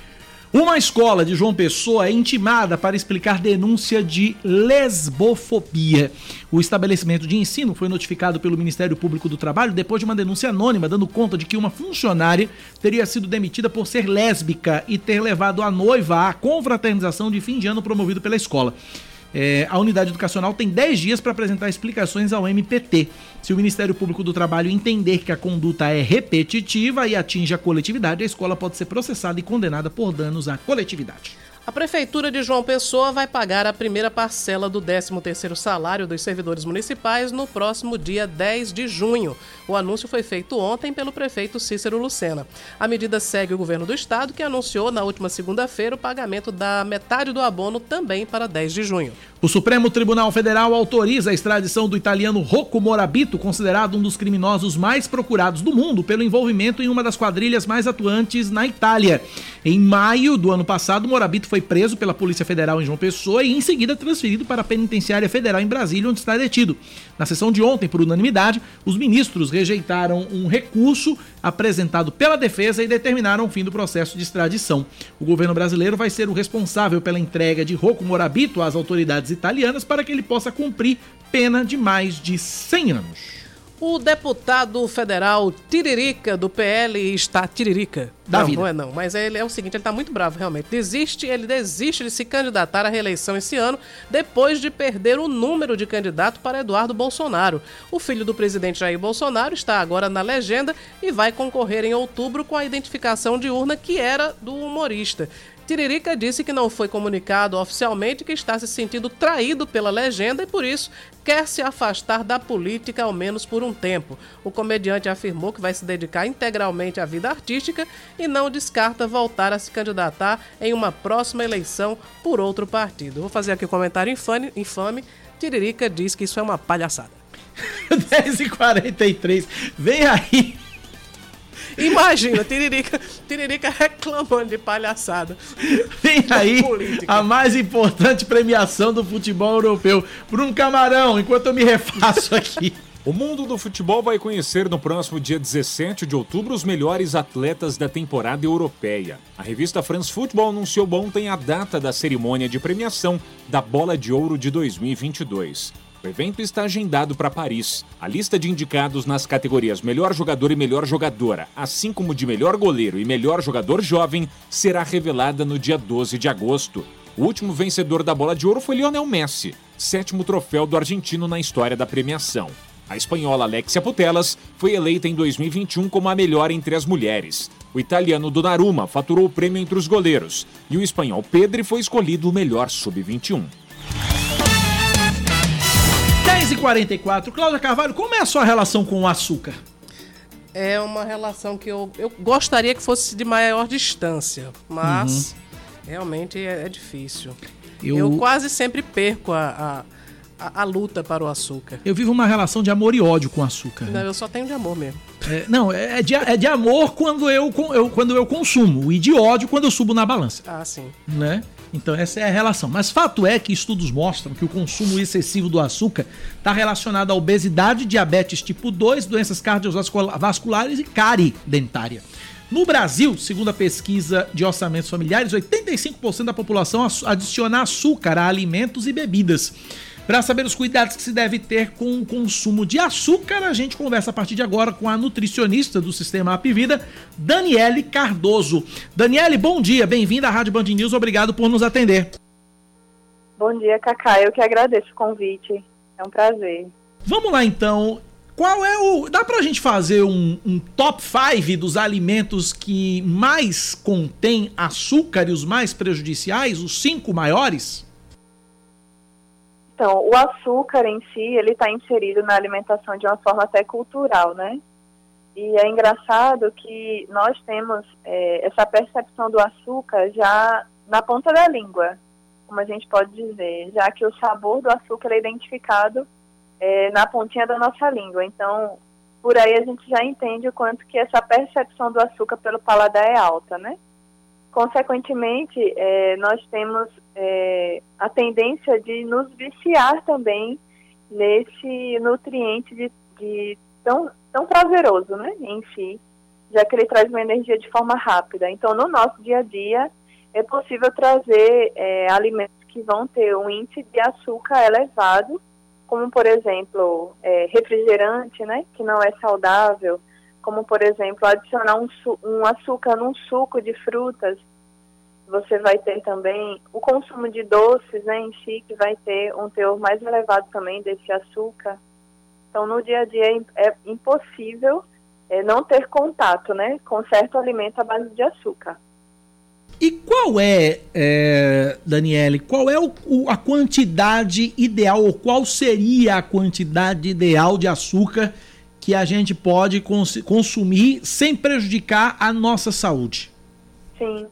Uma escola de João Pessoa é intimada para explicar denúncia de lesbofobia. O estabelecimento de ensino foi notificado pelo Ministério Público do Trabalho depois de uma denúncia anônima dando conta de que uma funcionária teria sido demitida por ser lésbica e ter levado a noiva à confraternização de fim de ano promovido pela escola. É, a unidade educacional tem 10 dias para apresentar explicações ao MPT. Se o Ministério Público do Trabalho entender que a conduta é repetitiva e atinge a coletividade, a escola pode ser processada e condenada por danos à coletividade. A Prefeitura de João Pessoa vai pagar a primeira parcela do 13º salário dos servidores municipais no próximo dia 10 de junho. O anúncio foi feito ontem pelo prefeito Cícero Lucena. A medida segue o governo do estado, que anunciou na última segunda-feira o pagamento da metade do abono também para 10 de junho. O Supremo Tribunal Federal autoriza a extradição do italiano Rocco Morabito, considerado um dos criminosos mais procurados do mundo pelo envolvimento em uma das quadrilhas mais atuantes na Itália. Em maio do ano passado, Morabito foi preso pela Polícia Federal em João Pessoa e em seguida transferido para a Penitenciária Federal em Brasília, onde está detido. Na sessão de ontem, por unanimidade, os ministros rejeitaram um recurso apresentado pela defesa e determinaram o fim do processo de extradição. O governo brasileiro vai ser o responsável pela entrega de Rocco Morabito às autoridades italianas para que ele possa cumprir pena de mais de 100 anos. O deputado federal Tiririca do PL está Tiririca. Da não, vida. não é não, mas ele é o seguinte, ele está muito bravo realmente. Desiste, ele desiste de se candidatar à reeleição esse ano depois de perder o número de candidato para Eduardo Bolsonaro. O filho do presidente Jair Bolsonaro está agora na legenda e vai concorrer em outubro com a identificação de urna que era do humorista. Tiririca disse que não foi comunicado oficialmente que está se sentindo traído pela legenda e por isso quer se afastar da política ao menos por um tempo. O comediante afirmou que vai se dedicar integralmente à vida artística e não descarta voltar a se candidatar em uma próxima eleição por outro partido. Vou fazer aqui um comentário infame. infame. Tiririca diz que isso é uma palhaçada. 10h43, vem aí. Imagina, Tiririca, Tiririca reclamando de palhaçada. Vem aí Política. a mais importante premiação do futebol europeu. Bruno Camarão, enquanto eu me refaço aqui. O mundo do futebol vai conhecer no próximo dia 17 de outubro os melhores atletas da temporada europeia. A revista France Football anunciou ontem a data da cerimônia de premiação da Bola de Ouro de 2022. O evento está agendado para Paris. A lista de indicados nas categorias Melhor Jogador e Melhor Jogadora, assim como de Melhor Goleiro e Melhor Jogador Jovem, será revelada no dia 12 de agosto. O último vencedor da Bola de Ouro foi Lionel Messi, sétimo troféu do argentino na história da premiação. A espanhola Alexia Putellas foi eleita em 2021 como a melhor entre as mulheres. O italiano Donnarumma faturou o prêmio entre os goleiros e o espanhol Pedri foi escolhido o melhor sub-21. 10h44. Cláudia Carvalho, como é a sua relação com o açúcar? É uma relação que eu, eu gostaria que fosse de maior distância, mas uhum. realmente é, é difícil. Eu... eu... quase sempre perco a, a, a, a, luta para o açúcar. Eu vivo uma relação de amor e ódio com o açúcar. Não, né? eu só tenho de amor mesmo. É, não, é, é de, é de amor quando eu, eu, quando eu consumo e de ódio quando eu subo na balança. Ah, sim. Né? Então essa é a relação. Mas fato é que estudos mostram que o consumo excessivo do açúcar está relacionado à obesidade, diabetes tipo 2, doenças cardiovasculares e cárie dentária. No Brasil, segundo a pesquisa de orçamentos familiares, 85% da população adiciona açúcar a alimentos e bebidas. Para saber os cuidados que se deve ter com o consumo de açúcar, a gente conversa a partir de agora com a nutricionista do Sistema Apivida, Daniele Cardoso. Daniele, bom dia, bem-vinda à Rádio Band News, obrigado por nos atender. Bom dia, Cacá, eu que agradeço o convite, é um prazer. Vamos lá então, qual é o. Dá pra gente fazer um, um top 5 dos alimentos que mais contém açúcar e os mais prejudiciais, os cinco maiores? Então, o açúcar em si, ele está inserido na alimentação de uma forma até cultural, né? E é engraçado que nós temos é, essa percepção do açúcar já na ponta da língua, como a gente pode dizer, já que o sabor do açúcar é identificado é, na pontinha da nossa língua. Então, por aí a gente já entende o quanto que essa percepção do açúcar pelo paladar é alta, né? Consequentemente, é, nós temos é, a tendência de nos viciar também nesse nutriente de, de tão, tão prazeroso né, em si, já que ele traz uma energia de forma rápida. Então, no nosso dia a dia, é possível trazer é, alimentos que vão ter um índice de açúcar elevado, como, por exemplo, é, refrigerante, né, que não é saudável, como por exemplo adicionar um, um açúcar num suco de frutas, você vai ter também o consumo de doces né, em si, que vai ter um teor mais elevado também desse açúcar. Então, no dia a dia é, é impossível é, não ter contato né, com certo alimento à base de açúcar. E qual é, é Daniele, qual é o, o, a quantidade ideal, ou qual seria a quantidade ideal de açúcar que a gente pode cons consumir sem prejudicar a nossa saúde. Sim.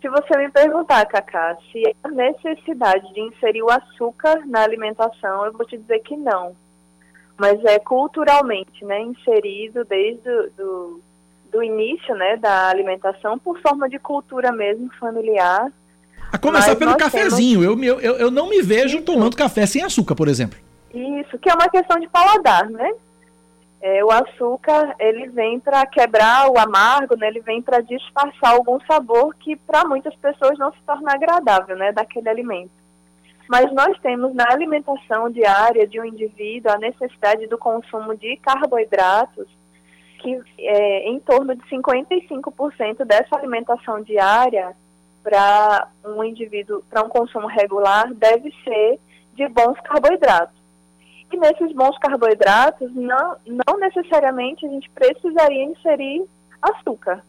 Se você me perguntar, Cacá, se há necessidade de inserir o açúcar na alimentação, eu vou te dizer que não. Mas é culturalmente, né, inserido desde do, do, do início, né, da alimentação, por forma de cultura mesmo, familiar. A começar pelo cafezinho. Temos... Eu, eu, eu não me vejo Isso. tomando café sem açúcar, por exemplo. Isso, que é uma questão de paladar, né? É, o açúcar ele vem para quebrar o amargo, né? ele vem para disfarçar algum sabor que para muitas pessoas não se torna agradável, né, daquele alimento. Mas nós temos na alimentação diária de um indivíduo a necessidade do consumo de carboidratos, que é, em torno de 55% dessa alimentação diária para um indivíduo, para um consumo regular, deve ser de bons carboidratos. E nesses bons carboidratos, não, não necessariamente a gente precisaria inserir açúcar.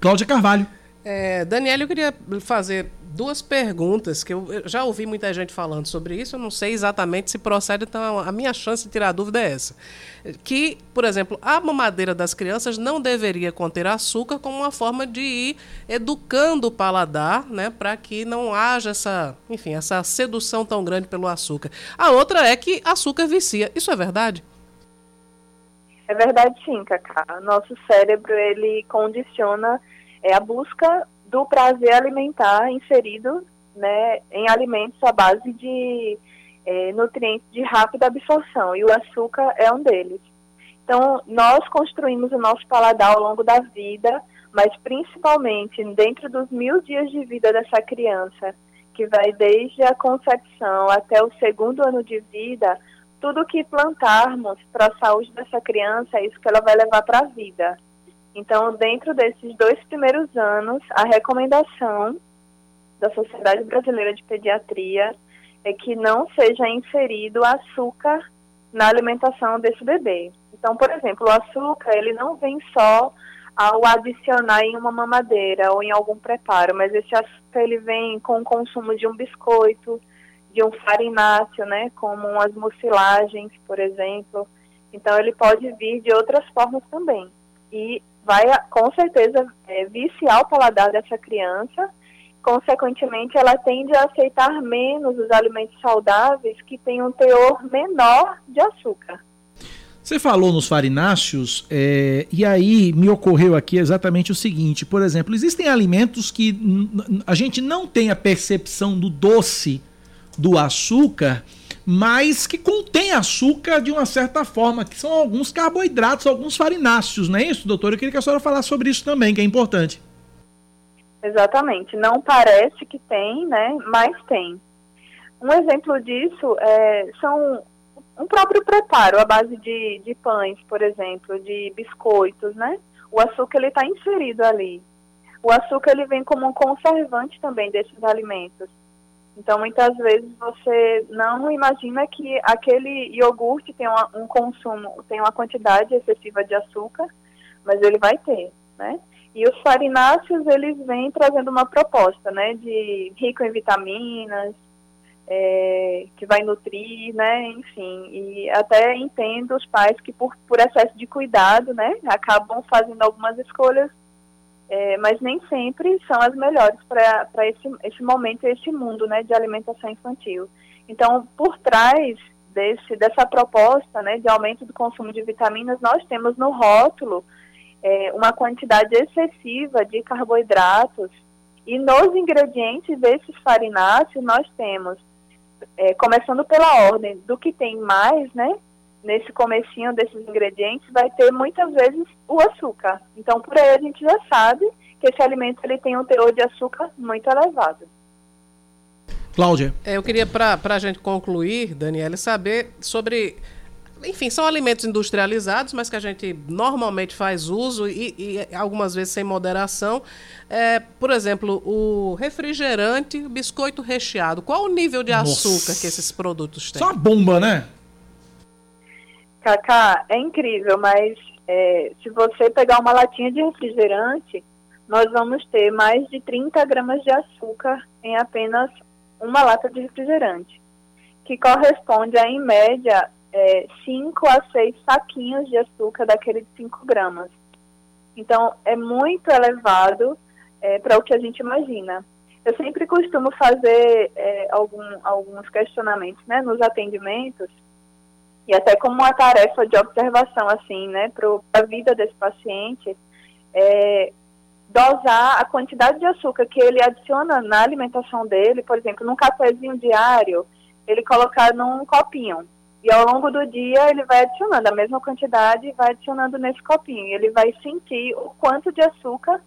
Cláudia Carvalho. É, Daniela, eu queria fazer duas perguntas que eu, já ouvi muita gente falando sobre isso, eu não sei exatamente se procede, então a minha chance de tirar a dúvida é essa. Que, por exemplo, a mamadeira das crianças não deveria conter açúcar como uma forma de ir educando o paladar, né, para que não haja essa, enfim, essa sedução tão grande pelo açúcar. A outra é que açúcar vicia. Isso é verdade? É verdade sim, Cacá. Nosso cérebro, ele condiciona é, a busca do prazer alimentar inserido né, em alimentos à base de é, nutrientes de rápida absorção e o açúcar é um deles. Então, nós construímos o nosso paladar ao longo da vida, mas principalmente dentro dos mil dias de vida dessa criança, que vai desde a concepção até o segundo ano de vida, tudo que plantarmos para a saúde dessa criança é isso que ela vai levar para a vida. Então, dentro desses dois primeiros anos, a recomendação da Sociedade Brasileira de Pediatria é que não seja inserido açúcar na alimentação desse bebê. Então, por exemplo, o açúcar, ele não vem só ao adicionar em uma mamadeira ou em algum preparo, mas esse açúcar ele vem com o consumo de um biscoito, de um farináceo, né, como as mucilagens, por exemplo. Então, ele pode vir de outras formas também. E vai, com certeza, é, viciar o paladar dessa criança consequentemente, ela tende a aceitar menos os alimentos saudáveis que têm um teor menor de açúcar. Você falou nos farináceos, é, e aí me ocorreu aqui exatamente o seguinte: por exemplo, existem alimentos que a gente não tem a percepção do doce do açúcar, mas que contém açúcar de uma certa forma, que são alguns carboidratos, alguns farináceos, não é isso, doutor? Eu queria que a senhora falasse sobre isso também, que é importante. Exatamente. Não parece que tem, né? Mas tem. Um exemplo disso é, são um próprio preparo à base de, de pães, por exemplo, de biscoitos, né? O açúcar ele está inserido ali. O açúcar ele vem como um conservante também desses alimentos. Então, muitas vezes você não imagina que aquele iogurte tem uma, um consumo, tem uma quantidade excessiva de açúcar, mas ele vai ter, né? E os farináceos, eles vêm trazendo uma proposta, né, de rico em vitaminas, é, que vai nutrir, né, enfim, e até entendo os pais que por, por excesso de cuidado, né, acabam fazendo algumas escolhas, é, mas nem sempre são as melhores para esse, esse momento, esse mundo, né, de alimentação infantil. Então, por trás desse, dessa proposta, né, de aumento do consumo de vitaminas, nós temos no rótulo é, uma quantidade excessiva de carboidratos. E nos ingredientes desses farináceos nós temos, é, começando pela ordem do que tem mais, né? Nesse comecinho desses ingredientes vai ter muitas vezes o açúcar. Então por aí a gente já sabe que esse alimento ele tem um teor de açúcar muito elevado. Cláudia. É, eu queria, para a gente concluir, Daniela, saber sobre enfim, são alimentos industrializados, mas que a gente normalmente faz uso e, e algumas vezes sem moderação. É, por exemplo, o refrigerante, o biscoito recheado. Qual o nível de Nossa. açúcar que esses produtos têm? Só uma bomba, né? Cacá, é incrível, mas é, se você pegar uma latinha de refrigerante, nós vamos ter mais de 30 gramas de açúcar em apenas uma lata de refrigerante, que corresponde a, em média, é, 5 a 6 saquinhos de açúcar daquele de 5 gramas. Então, é muito elevado é, para o que a gente imagina. Eu sempre costumo fazer é, algum, alguns questionamentos né, nos atendimentos, e até como uma tarefa de observação, assim, né, para a vida desse paciente, é, dosar a quantidade de açúcar que ele adiciona na alimentação dele, por exemplo, num cafezinho diário, ele colocar num copinho. E ao longo do dia ele vai adicionando a mesma quantidade e vai adicionando nesse copinho. E ele vai sentir o quanto de açúcar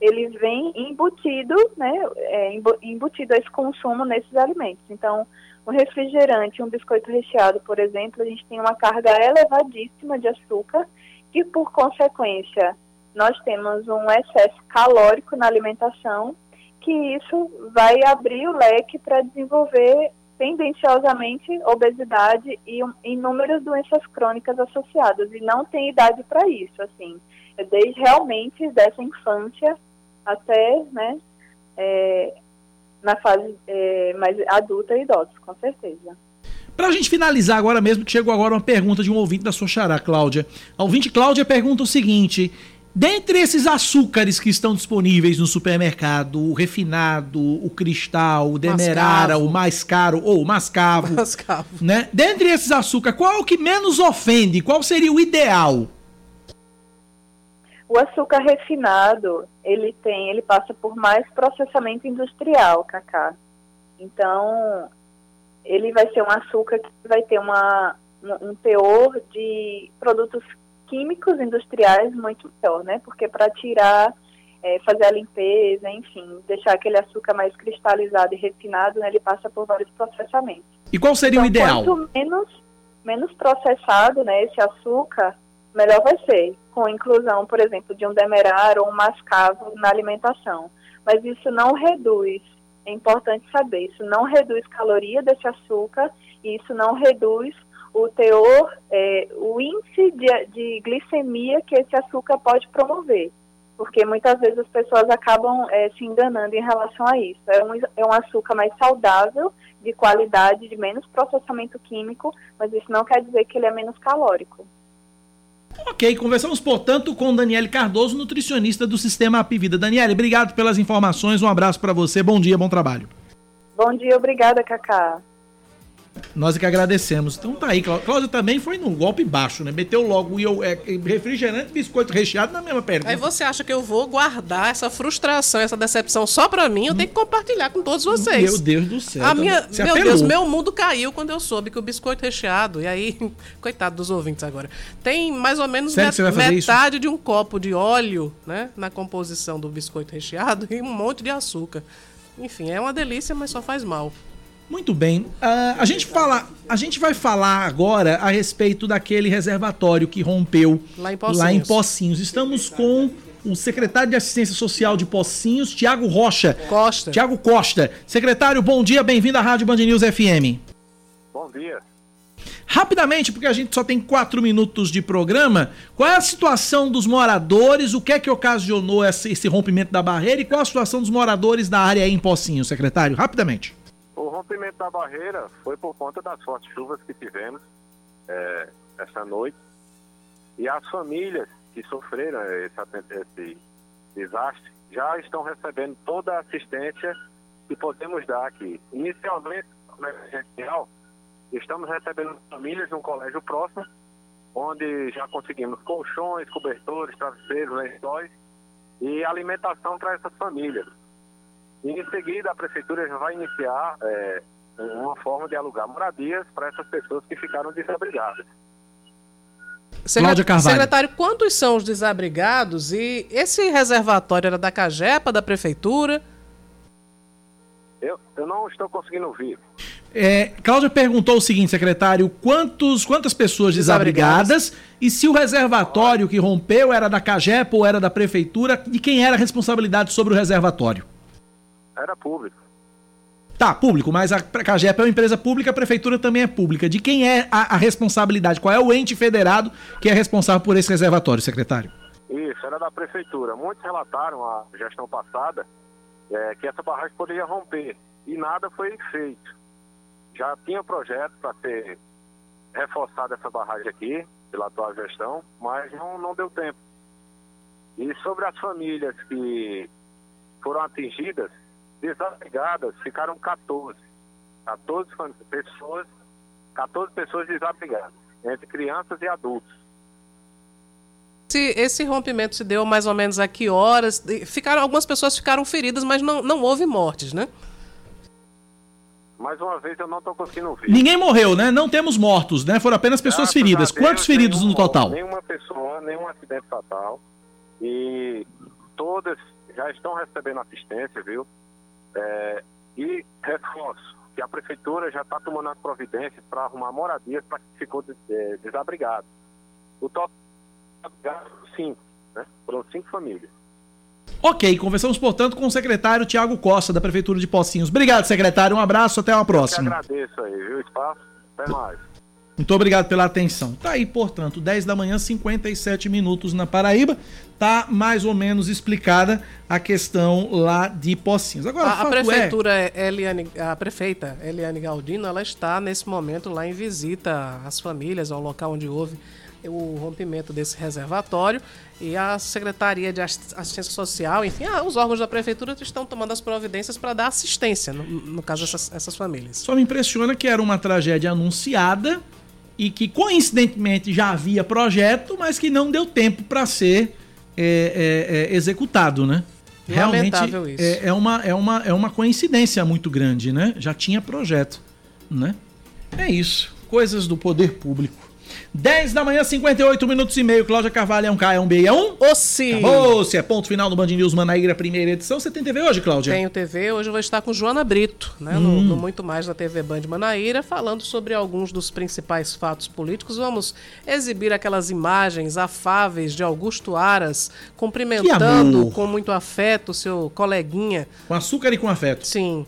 ele vem embutido, né, é, embutido esse consumo nesses alimentos. Então, um refrigerante, um biscoito recheado, por exemplo, a gente tem uma carga elevadíssima de açúcar e, por consequência, nós temos um excesso calórico na alimentação, que isso vai abrir o leque para desenvolver tendenciosamente obesidade e inúmeras doenças crônicas associadas. E não tem idade para isso, assim, é desde realmente dessa infância até, né, é, na fase é, mais adulta e idosa, com certeza. Para a gente finalizar agora mesmo, que chegou agora uma pergunta de um ouvinte da sua xará, Cláudia. A ouvinte Cláudia pergunta o seguinte: Dentre esses açúcares que estão disponíveis no supermercado, o refinado, o cristal, o demerara, mascavo. o mais caro, ou o mascavo, mascavo, né? Dentre esses açúcares, qual é o que menos ofende? Qual seria o ideal? O açúcar refinado, ele tem, ele passa por mais processamento industrial, Cacá. Então, ele vai ser um açúcar que vai ter uma, um, teor de produtos químicos industriais muito maior, né? Porque para tirar, é, fazer a limpeza, enfim, deixar aquele açúcar mais cristalizado e refinado, né, ele passa por vários processamentos. E qual seria então, o ideal? Quanto menos, menos processado né, esse açúcar, melhor vai ser, com inclusão, por exemplo, de um demerara ou um mascavo na alimentação. Mas isso não reduz, é importante saber, isso não reduz caloria desse açúcar e isso não reduz o teor, é, o índice de, de, glicemia que esse açúcar pode promover. Porque muitas vezes as pessoas acabam é, se enganando em relação a isso. É um, é um açúcar mais saudável, de qualidade, de menos processamento químico, mas isso não quer dizer que ele é menos calórico. Ok, conversamos, portanto, com Daniele Cardoso, nutricionista do Sistema Apivida. Daniele, obrigado pelas informações, um abraço para você, bom dia, bom trabalho. Bom dia, obrigada, Cacá. Nós é que agradecemos. Então tá aí, Cláudia também foi num golpe baixo, né? Meteu logo eu, é, refrigerante biscoito recheado na mesma pergunta. Aí você acha que eu vou guardar essa frustração, essa decepção só pra mim? Eu tenho que compartilhar com todos vocês. Meu Deus do céu. A minha, meu apelou. Deus, meu mundo caiu quando eu soube que o biscoito recheado, e aí, coitado dos ouvintes agora, tem mais ou menos met metade isso? de um copo de óleo, né? Na composição do biscoito recheado e um monte de açúcar. Enfim, é uma delícia, mas só faz mal. Muito bem. Uh, a, gente fala, a gente vai falar agora a respeito daquele reservatório que rompeu lá em Pocinhos. Lá em Pocinhos. Estamos com o secretário de Assistência Social de Pocinhos, Tiago Rocha. Costa. Tiago Costa. Secretário, bom dia, bem-vindo à Rádio Band News FM. Bom dia. Rapidamente, porque a gente só tem quatro minutos de programa, qual é a situação dos moradores, o que é que ocasionou esse, esse rompimento da barreira e qual a situação dos moradores da área em Pocinhos, secretário? Rapidamente. O rompimento da barreira foi por conta das fortes chuvas que tivemos é, essa noite. E as famílias que sofreram esse, esse desastre já estão recebendo toda a assistência que podemos dar aqui. Inicialmente, no emergencial, estamos recebendo famílias num colégio próximo, onde já conseguimos colchões, cobertores, travesseiros, lençóis e alimentação para essas famílias. E em seguida a prefeitura já vai iniciar é, uma forma de alugar moradias para essas pessoas que ficaram desabrigadas. Cláudia Carvalho. Secretário, quantos são os desabrigados e esse reservatório era da Cagepa, da prefeitura? Eu, eu não estou conseguindo ouvir. É, Cláudia perguntou o seguinte, secretário, quantos, quantas pessoas desabrigadas, desabrigadas e se o reservatório que rompeu era da Cagepa ou era da prefeitura, de quem era a responsabilidade sobre o reservatório? Era público. Tá, público, mas a Cagep é uma empresa pública, a prefeitura também é pública. De quem é a, a, responsabilidade? Qual é o ente federado que é responsável por esse reservatório, secretário? Isso, era da prefeitura. Muitos relataram a gestão passada é, que essa barragem poderia romper e nada foi feito. Já tinha projeto para ser reforçada essa barragem aqui, pela atual gestão, mas não, não deu tempo. E sobre as famílias que foram atingidas, desabrigadas ficaram 14. 14 pessoas, 14 pessoas desabrigadas, entre crianças e adultos. Esse, esse rompimento se deu mais ou menos a que horas? Ficaram, algumas pessoas ficaram feridas, mas não, não houve mortes, né? Mais uma vez eu não estou conseguindo ouvir. Ninguém morreu, né? Não temos mortos, né? Foram apenas pessoas Graças feridas. Deus, Quantos feridos no total? Nenhuma pessoa, nenhum acidente fatal. E todas já estão recebendo assistência, viu? É, e reforço que a prefeitura já está tomando as providências para arrumar moradias para quem ficou é, desabrigado. O total cinco, né? Foram cinco famílias. Ok, conversamos, portanto, com o secretário Tiago Costa, da Prefeitura de Pocinhos. Obrigado, secretário. Um abraço, até uma próxima. Eu agradeço aí, viu, espaço? Até mais. Muito obrigado pela atenção. Tá aí, portanto, 10 da manhã, 57 minutos na Paraíba. Tá mais ou menos explicada a questão lá de Pocinhos. Agora, a, a prefeitura é... Eliane, a prefeita Eliane Galdino, ela está nesse momento lá em visita às famílias, ao local onde houve o rompimento desse reservatório e a Secretaria de Assistência Social, enfim, ah, os órgãos da prefeitura estão tomando as providências para dar assistência, no, no caso, essas famílias. Só me impressiona que era uma tragédia anunciada e que coincidentemente já havia projeto, mas que não deu tempo para ser é, é, é, executado, né? Realmente é, é, uma, é, uma, é uma coincidência muito grande, né? Já tinha projeto. né? É isso. Coisas do poder público. 10 da manhã, 58 minutos e meio. Cláudia Carvalho é um K, é um B, é um? Ossi! Acabou, se é ponto final do Band News Manaíra, primeira edição. Você tem TV hoje, Cláudia? Tenho TV, hoje eu vou estar com Joana Brito, né, no, no Muito Mais da TV Band Manaíra, falando sobre alguns dos principais fatos políticos. Vamos exibir aquelas imagens afáveis de Augusto Aras cumprimentando com muito afeto seu coleguinha. Com açúcar e com afeto. Sim.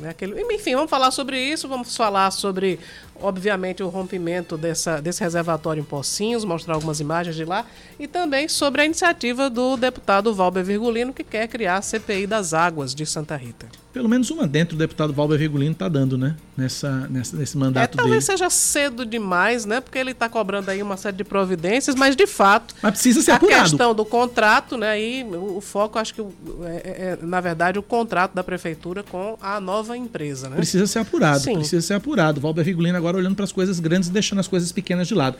Né, aquele- Enfim, vamos falar sobre isso, vamos falar sobre, obviamente, o rompimento dessa, desse reservatório em Pocinhos, mostrar algumas imagens de lá, e também sobre a iniciativa do deputado Valber Virgulino, que quer criar a CPI das águas de Santa Rita. Pelo menos uma dentro do deputado Valber Virgulino tá dando, né? Nessa, nessa, nesse É, mandato talvez dele. seja cedo demais, né? Porque ele está cobrando aí uma série de providências, mas de fato. Mas precisa ser a apurado. questão do contrato, né? Aí o, foco, acho que é, é, é, na verdade, o contrato da prefeitura com a nova empresa, né? Precisa ser apurado, Sim. precisa ser apurado. Valber Virgulino agora olhando para as coisas grandes e deixando as coisas pequenas de lado.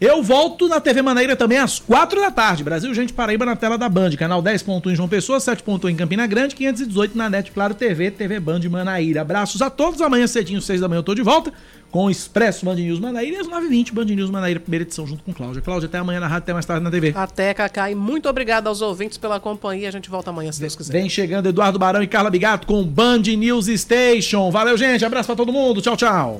Eu volto na TV Maneira também às 4 da tarde. Brasil Gente Paraíba na tela da Band. Canal 10.1 em João Pessoa, 7.1 em Campina Grande, 518 na NET Claro TV, TV Band Manaíra. Abraços a todos. Amanhã cedinho, 6 da manhã, eu tô de volta com o Expresso Band News Manaíra e às 9h20 Band News Manaíra, primeira edição, junto com Cláudia. Cláudia, até amanhã na rádio, até mais tarde na TV. Até, Cacá, e muito obrigado aos ouvintes pela companhia. A gente volta amanhã, se Deus quiser. Vem chegando Eduardo Barão e Carla Bigato com Band News Station. Valeu, gente. Abraço pra todo mundo. Tchau, tchau.